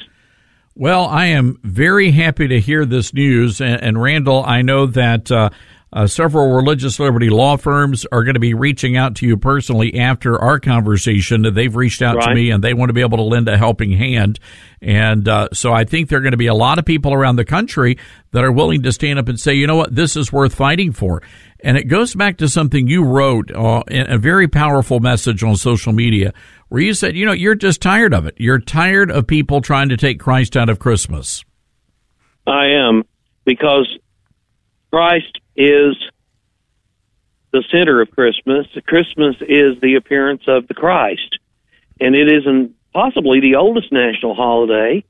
Well, I am very happy to hear this news. And, and Randall, I know that uh, uh, several religious liberty law firms are going to be reaching out to you personally after our conversation. They've reached out right. to me and they want to be able to lend a helping hand. And uh, so I think there are going to be a lot of people around the country that are willing to stand up and say, you know what, this is worth fighting for. And it goes back to something you wrote uh, in a very powerful message on social media where you said, you know, you're just tired of it. You're tired of people trying to take Christ out of Christmas. I am because Christ is the center of Christmas. Christmas is the appearance of the Christ. And it isn't possibly the oldest national holiday.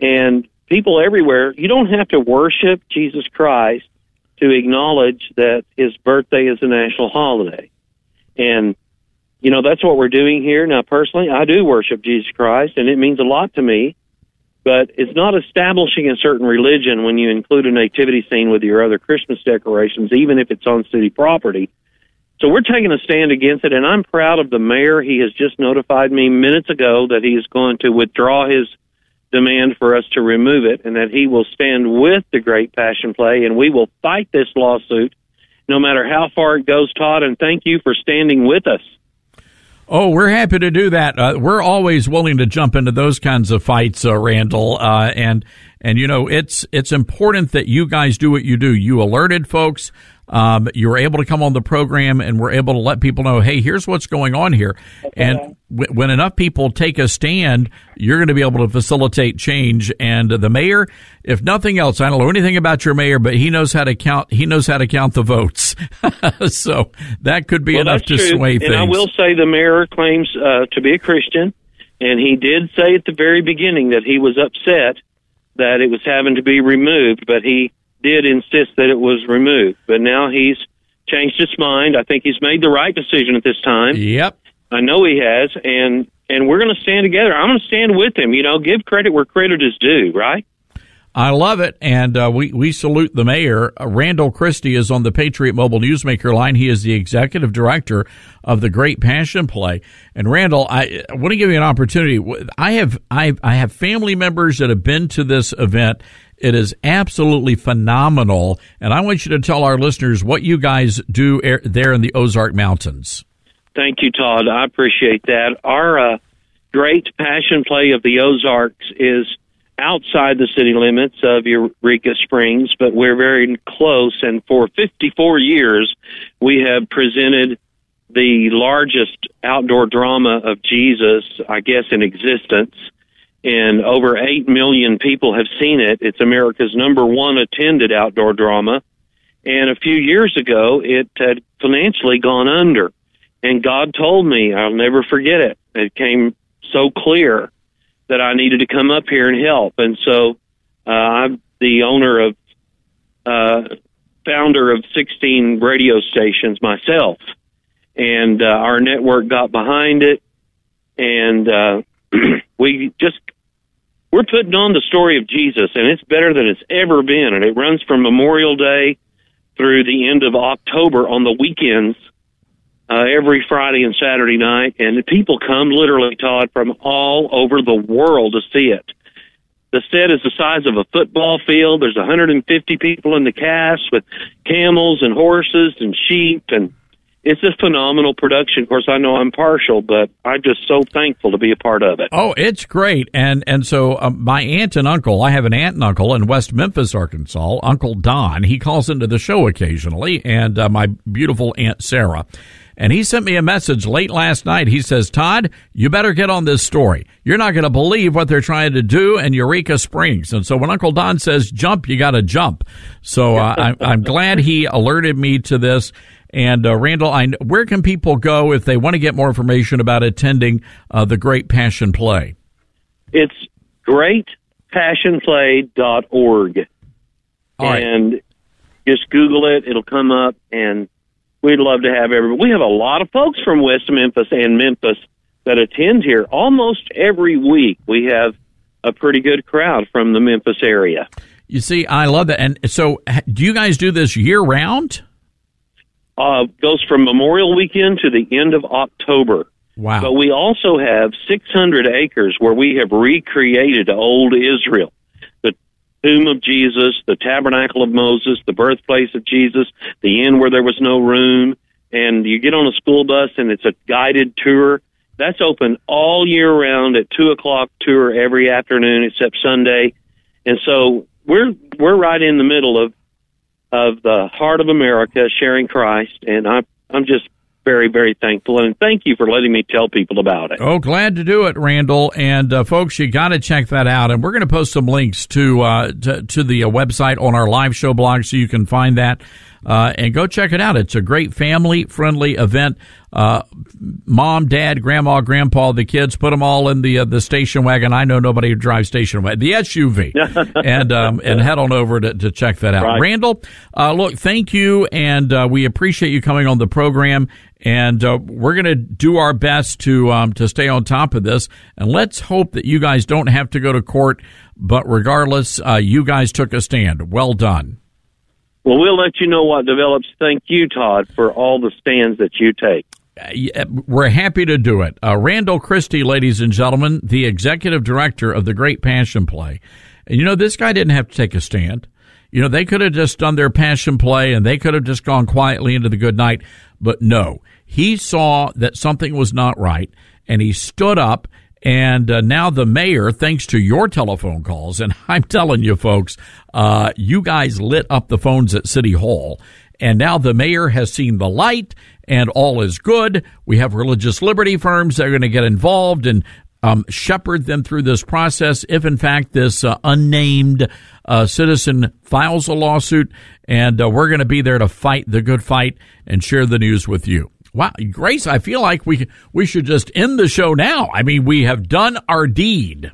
And people everywhere, you don't have to worship Jesus Christ to acknowledge that his birthday is a national holiday. And, you know, that's what we're doing here. Now, personally, I do worship Jesus Christ, and it means a lot to me. But it's not establishing a certain religion when you include a nativity scene with your other Christmas decorations, even if it's on city property. So we're taking a stand against it, and I'm proud of the mayor. He has just notified me minutes ago that he is going to withdraw his demand for us to remove it and that he will stand with the Great Passion Play and we will fight this lawsuit no matter how far it goes, Todd. And thank you for standing with us. Oh, we're happy to do that. Uh, we're always willing to jump into those kinds of fights, uh, Randall. Uh, and and you know, it's it's important that you guys do what you do. You alerted folks. Um, you were able to come on the program and we're able to let people know, hey, here's what's going on here. Okay. And w- when enough people take a stand, you're going to be able to facilitate change. And the mayor, if nothing else, I don't know anything about your mayor, but he knows how to count. He knows how to count the votes. so that could be well, enough to true. sway and things. I will say the mayor claims uh, to be a Christian, and he did say at the very beginning that he was upset that it was having to be removed, but he did insist that it was removed. But now he's changed his mind. I think he's made the right decision at this time. Yep. I know he has, and and we're going to stand together. I'm going to stand with him. You know, give credit where credit is due. Right. I love it, and uh, we we salute the mayor. Uh, Randall Christie is on the Patriot Mobile Newsmaker line. He is the executive director of the Great Passion Play. And Randall, I, I want to give you an opportunity. I have I I have family members that have been to this event. It is absolutely phenomenal, and I want you to tell our listeners what you guys do er, there in the Ozark Mountains. Thank you, Todd. I appreciate that. Our uh, Great Passion Play of the Ozarks is outside the city limits of Eureka Springs, but we're very close. And for 54 years, we have presented the largest outdoor drama of Jesus, I guess, in existence. And over 8 million people have seen it. It's America's number one attended outdoor drama. And a few years ago, it had financially gone under. And God told me, I'll never forget it. It came so clear that I needed to come up here and help. And so uh, I'm the owner of, uh, founder of 16 radio stations myself. And uh, our network got behind it. And uh, we just, we're putting on the story of Jesus, and it's better than it's ever been. And it runs from Memorial Day through the end of October on the weekends uh, every Friday and Saturday night, and people come literally, Todd, from all over the world to see it. The set is the size of a football field. There's 150 people in the cast with camels and horses and sheep, and it's a phenomenal production. Of course, I know I'm partial, but I'm just so thankful to be a part of it. Oh, it's great, and and so um, my aunt and uncle. I have an aunt and uncle in West Memphis, Arkansas. Uncle Don. He calls into the show occasionally, and uh, my beautiful aunt Sarah. And he sent me a message late last night. He says, Todd, you better get on this story. You're not going to believe what they're trying to do in Eureka Springs. And so when Uncle Don says jump, you got to jump. So uh, I'm, I'm glad he alerted me to this. And uh, Randall, I, where can people go if they want to get more information about attending uh, the Great Passion Play? It's greatpassionplay.org. All right. And just Google it. It'll come up and we'd love to have everybody. We have a lot of folks from West Memphis and Memphis that attend here almost every week. We have a pretty good crowd from the Memphis area. You see, I love that. And so, do you guys do this year round? Uh, goes from Memorial Weekend to the end of October. Wow. But we also have 600 acres where we have recreated old Israel. The tomb of Jesus, the tabernacle of Moses, the birthplace of Jesus, the inn where there was no room. And you get on a school bus and it's a guided tour. That's open all year round at two o'clock tour every afternoon except Sunday. And so we're, we're right in the middle of, of the heart of America sharing Christ. And I, I'm just very, very thankful. And thank you for letting me tell people about it. Oh, glad to do it, Randall. And uh, folks, you got to check that out. And we're going to post some links to uh, to, to, the uh, website on our live show blog so you can find that. Uh, and go check it out. It's a great family friendly event. Uh, mom, dad, grandma, grandpa, the kids, put them all in the uh, the station wagon. I know nobody who drives station wagon, the SUV, and um, and head on over to, to check that out. Right. Randall, uh, look, thank you, and uh, we appreciate you coming on the program. And uh, we're going to do our best to um, to stay on top of this, and let's hope that you guys don't have to go to court. But regardless, uh, you guys took a stand. Well done. Well, we'll let you know what develops. Thank you, Todd, for all the stands that you take. we're happy to do it. Uh, Randall Christie, ladies and gentlemen, the executive director of the Great Passion Play. And you know, this guy didn't have to take a stand. You know, they could have just done their passion play and they could have just gone quietly into the good night. But no, he saw that something was not right and he stood up and uh, now the mayor, thanks to your telephone calls, and I'm telling you, folks, uh, you guys lit up the phones at City Hall. And now the mayor has seen the light and all is good. We have religious liberty firms that are going to get involved and um, shepherd them through this process if, in fact, this uh, unnamed uh, citizen files a lawsuit. And uh, we're going to be there to fight the good fight and share the news with you. Wow, Grace, I feel like we we should just end the show now. I mean, we have done our deed.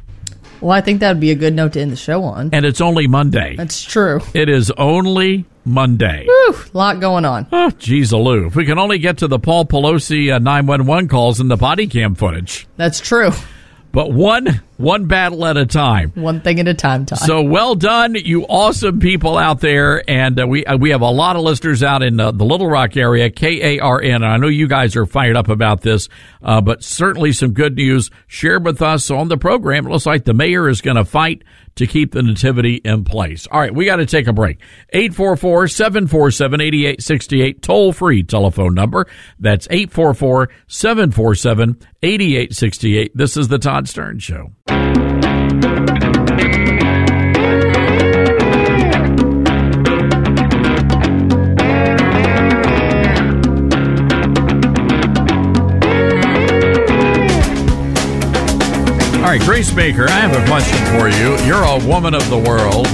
Well, I think that would be a good note to end the show on. And it's only Monday. That's true. It is only Monday. Whew, lot going on. Oh, geez, Aloo. If we can only get to the Paul Pelosi uh, 911 calls and the body cam footage. That's true but one one battle at a time, one thing at a time. Time. So well done, you awesome people out there, and uh, we uh, we have a lot of listeners out in uh, the Little Rock area, K A R N. I know you guys are fired up about this, uh, but certainly some good news shared with us on the program. It looks like the mayor is going to fight to keep the nativity in place. All right, we got to take a break. 844-747-8868 toll free telephone number. That's 844-747-8868. This is the Todd Starnes show. All right, Grace Baker, I have a question for you. You're a woman of the world.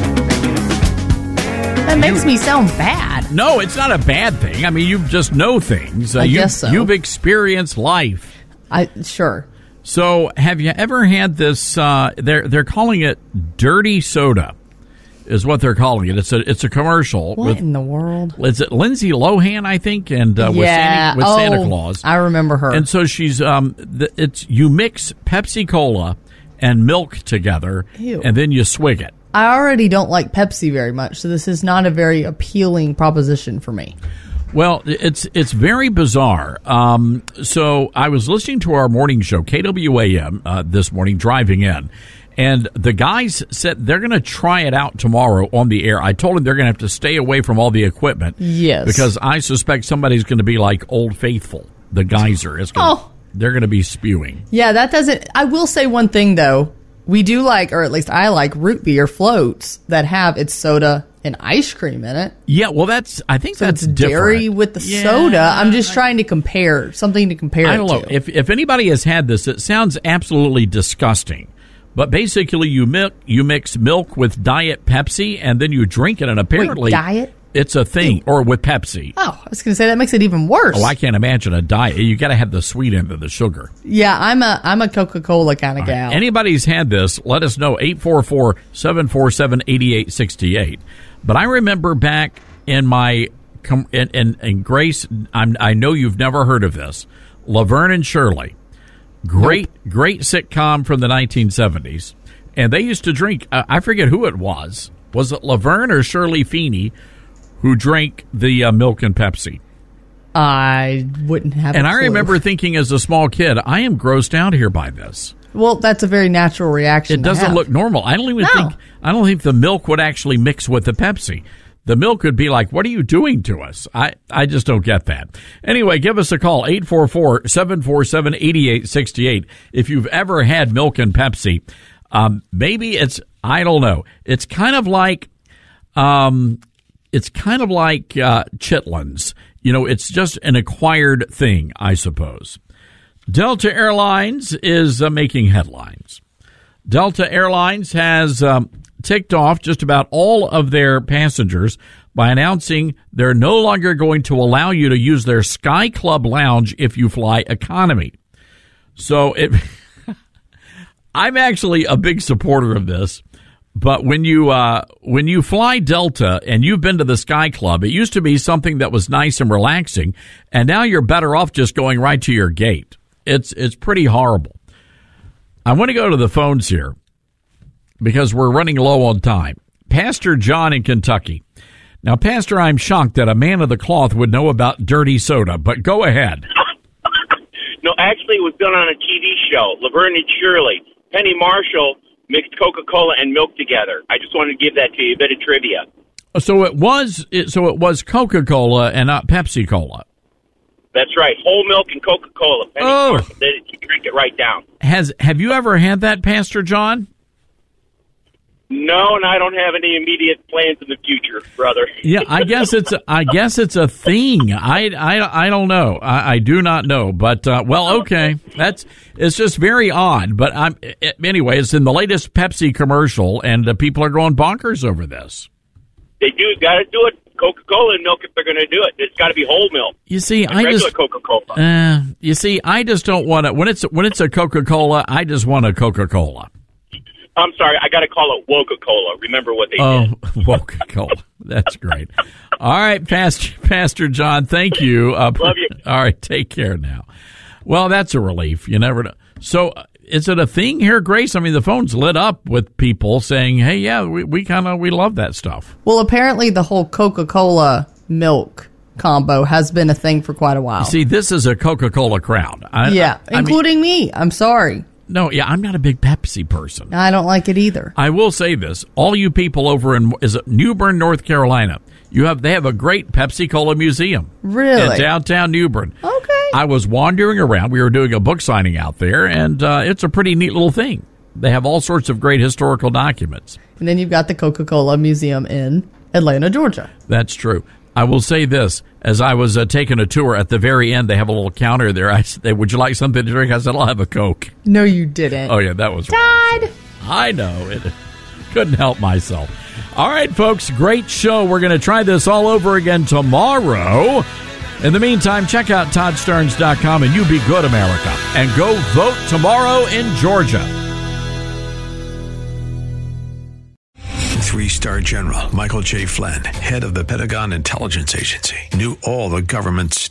That makes you, me sound bad. No, it's not a bad thing. I mean, you just know things. Uh, I you, guess so. You've experienced life. I sure. So, have you ever had this? Uh, they're they're calling it dirty soda, is what they're calling it. It's a it's a commercial. What with, in the world? Is it Lindsay Lohan? I think, and uh, yeah. with, Santa, with oh, Santa Claus. I remember her. And so she's um, the, it's you mix Pepsi Cola and milk together, Ew. and then you swig it. I already don't like Pepsi very much, so this is not a very appealing proposition for me. Well, it's it's very bizarre. Um, so I was listening to our morning show, KWAM, uh, this morning, driving in, and the guys said they're going to try it out tomorrow on the air. I told them they're going to have to stay away from all the equipment. Yes. Because I suspect somebody's going to be like Old Faithful. The geyser is going Oh. they're going to be spewing. Yeah, that doesn't. I will say one thing though. We do like, or at least I like, root beer floats that have its soda and ice cream in it. Yeah, well, that's I think So that's dairy different. with the Yeah, soda. I'm just trying to compare something to compare. I don't know to. if if anybody has had this. It sounds absolutely disgusting. But basically, you mix you mix milk with Diet Pepsi, and then you drink it, and apparently, Diet? it's a thing, or with Pepsi. Oh, I was going to say that makes it even worse. Oh, I can't imagine a diet. You got to have the sweet end of the sugar. yeah, I'm a I'm a Coca Cola kind of gal. Anybody's had this, let us know 844 747 8868. But I remember back in my, com- in, in, in Grace, I'm, I know you've never heard of this, Laverne and Shirley. Great, great sitcom from the 1970s. And they used to drink, uh, I forget who it was. Was it Laverne or Shirley Feeney who drank the uh, milk and Pepsi? I wouldn't have. And I remember thinking as a small kid, I am grossed out here by this. Well, that's a very natural reaction. It doesn't look normal. I don't even No. think I don't think the milk would actually mix with the Pepsi. The milk would be like, "What are you doing to us?" I I just don't get that. Anyway, give us a call 844-747-8868 if you've ever had milk and Pepsi. Um, maybe it's I don't know. It's kind of like um it's kind of like uh, chitlins. You know, it's just an acquired thing, I suppose. Delta Airlines is uh, making headlines. Delta Airlines has um, ticked off just about all of their passengers by announcing they're no longer going to allow you to use their Sky Club lounge if you fly economy. So it, I'm actually a big supporter of this. But when you uh, when you fly Delta and you've been to the Sky Club, it used to be something that was nice and relaxing, and now you're better off just going right to your gate. It's it's pretty horrible. I want to go to the phones here because we're running low on time. Pastor John in Kentucky. Now, Pastor, I'm shocked that a man of the cloth would know about dirty soda, but go ahead. No, actually, it was done on a TV show. Laverne and Shirley, Penny Marshall mixed Coca Cola and milk together. I just wanted to give that to you, a bit of trivia. So it was. So it was Coca Cola and not Pepsi Cola. That's right, whole milk and Coca Cola. Oh. You drink it right down. Has Have you ever had that, Pastor John? No, and I don't have any immediate plans in the future, brother. Yeah, I guess it's. A, I guess it's a thing. I, I, I don't know. I, I do not know. But uh, well, okay. That's. It's just very odd. But I'm. Anyway, it's in the latest Pepsi commercial, and uh, people are going bonkers over this. They do got to do it. Coca Cola milk if they're going to do it. It's got to be whole milk. You see, I just. Coca Cola. Uh, you see, I just don't want to. When it's when it's a Coca Cola, I just want a Coca Cola. I'm sorry, I got to call it Woca Cola. Remember what they Oh, did. Coca Cola. That's great. All right, Pastor Pastor John, thank you. Uh, Love you. All right, take care now. Well, that's a relief. You never know. So, is it a thing here, Grace? I mean, the phone's lit up with people saying, "Hey, yeah, we, we kind of we love that stuff." Well, apparently the whole Coca Cola milk combo has been a thing for quite a while. You see, this is a Coca Cola crowd. I, yeah, I mean- including me. I'm sorry. no, yeah, I'm not a big Pepsi person. I don't like it either. I will say this: all you people over in is it New Bern, North Carolina, you have they have a great Pepsi Cola museum. Really? in downtown New Bern. Okay. I was wandering around. We were doing a book signing out there, and uh, it's a pretty neat little thing. They have all sorts of great historical documents. And then you've got the Coca Cola Museum in Atlanta, Georgia. That's true. I will say this: as I was uh, taking a tour, at the very end, they have a little counter there. I said, "Would you like something to drink?" I said, "I'll have a Coke." No, you didn't. Oh yeah, that was Died. I know it. Couldn't help myself. All right, folks, great show. We're going to try this all over again tomorrow. In the meantime, check out ToddStarnes.com and you be good, America. And go vote tomorrow in Georgia. Three star general Michael J. Flynn, head of the Pentagon Intelligence Agency, knew all the government's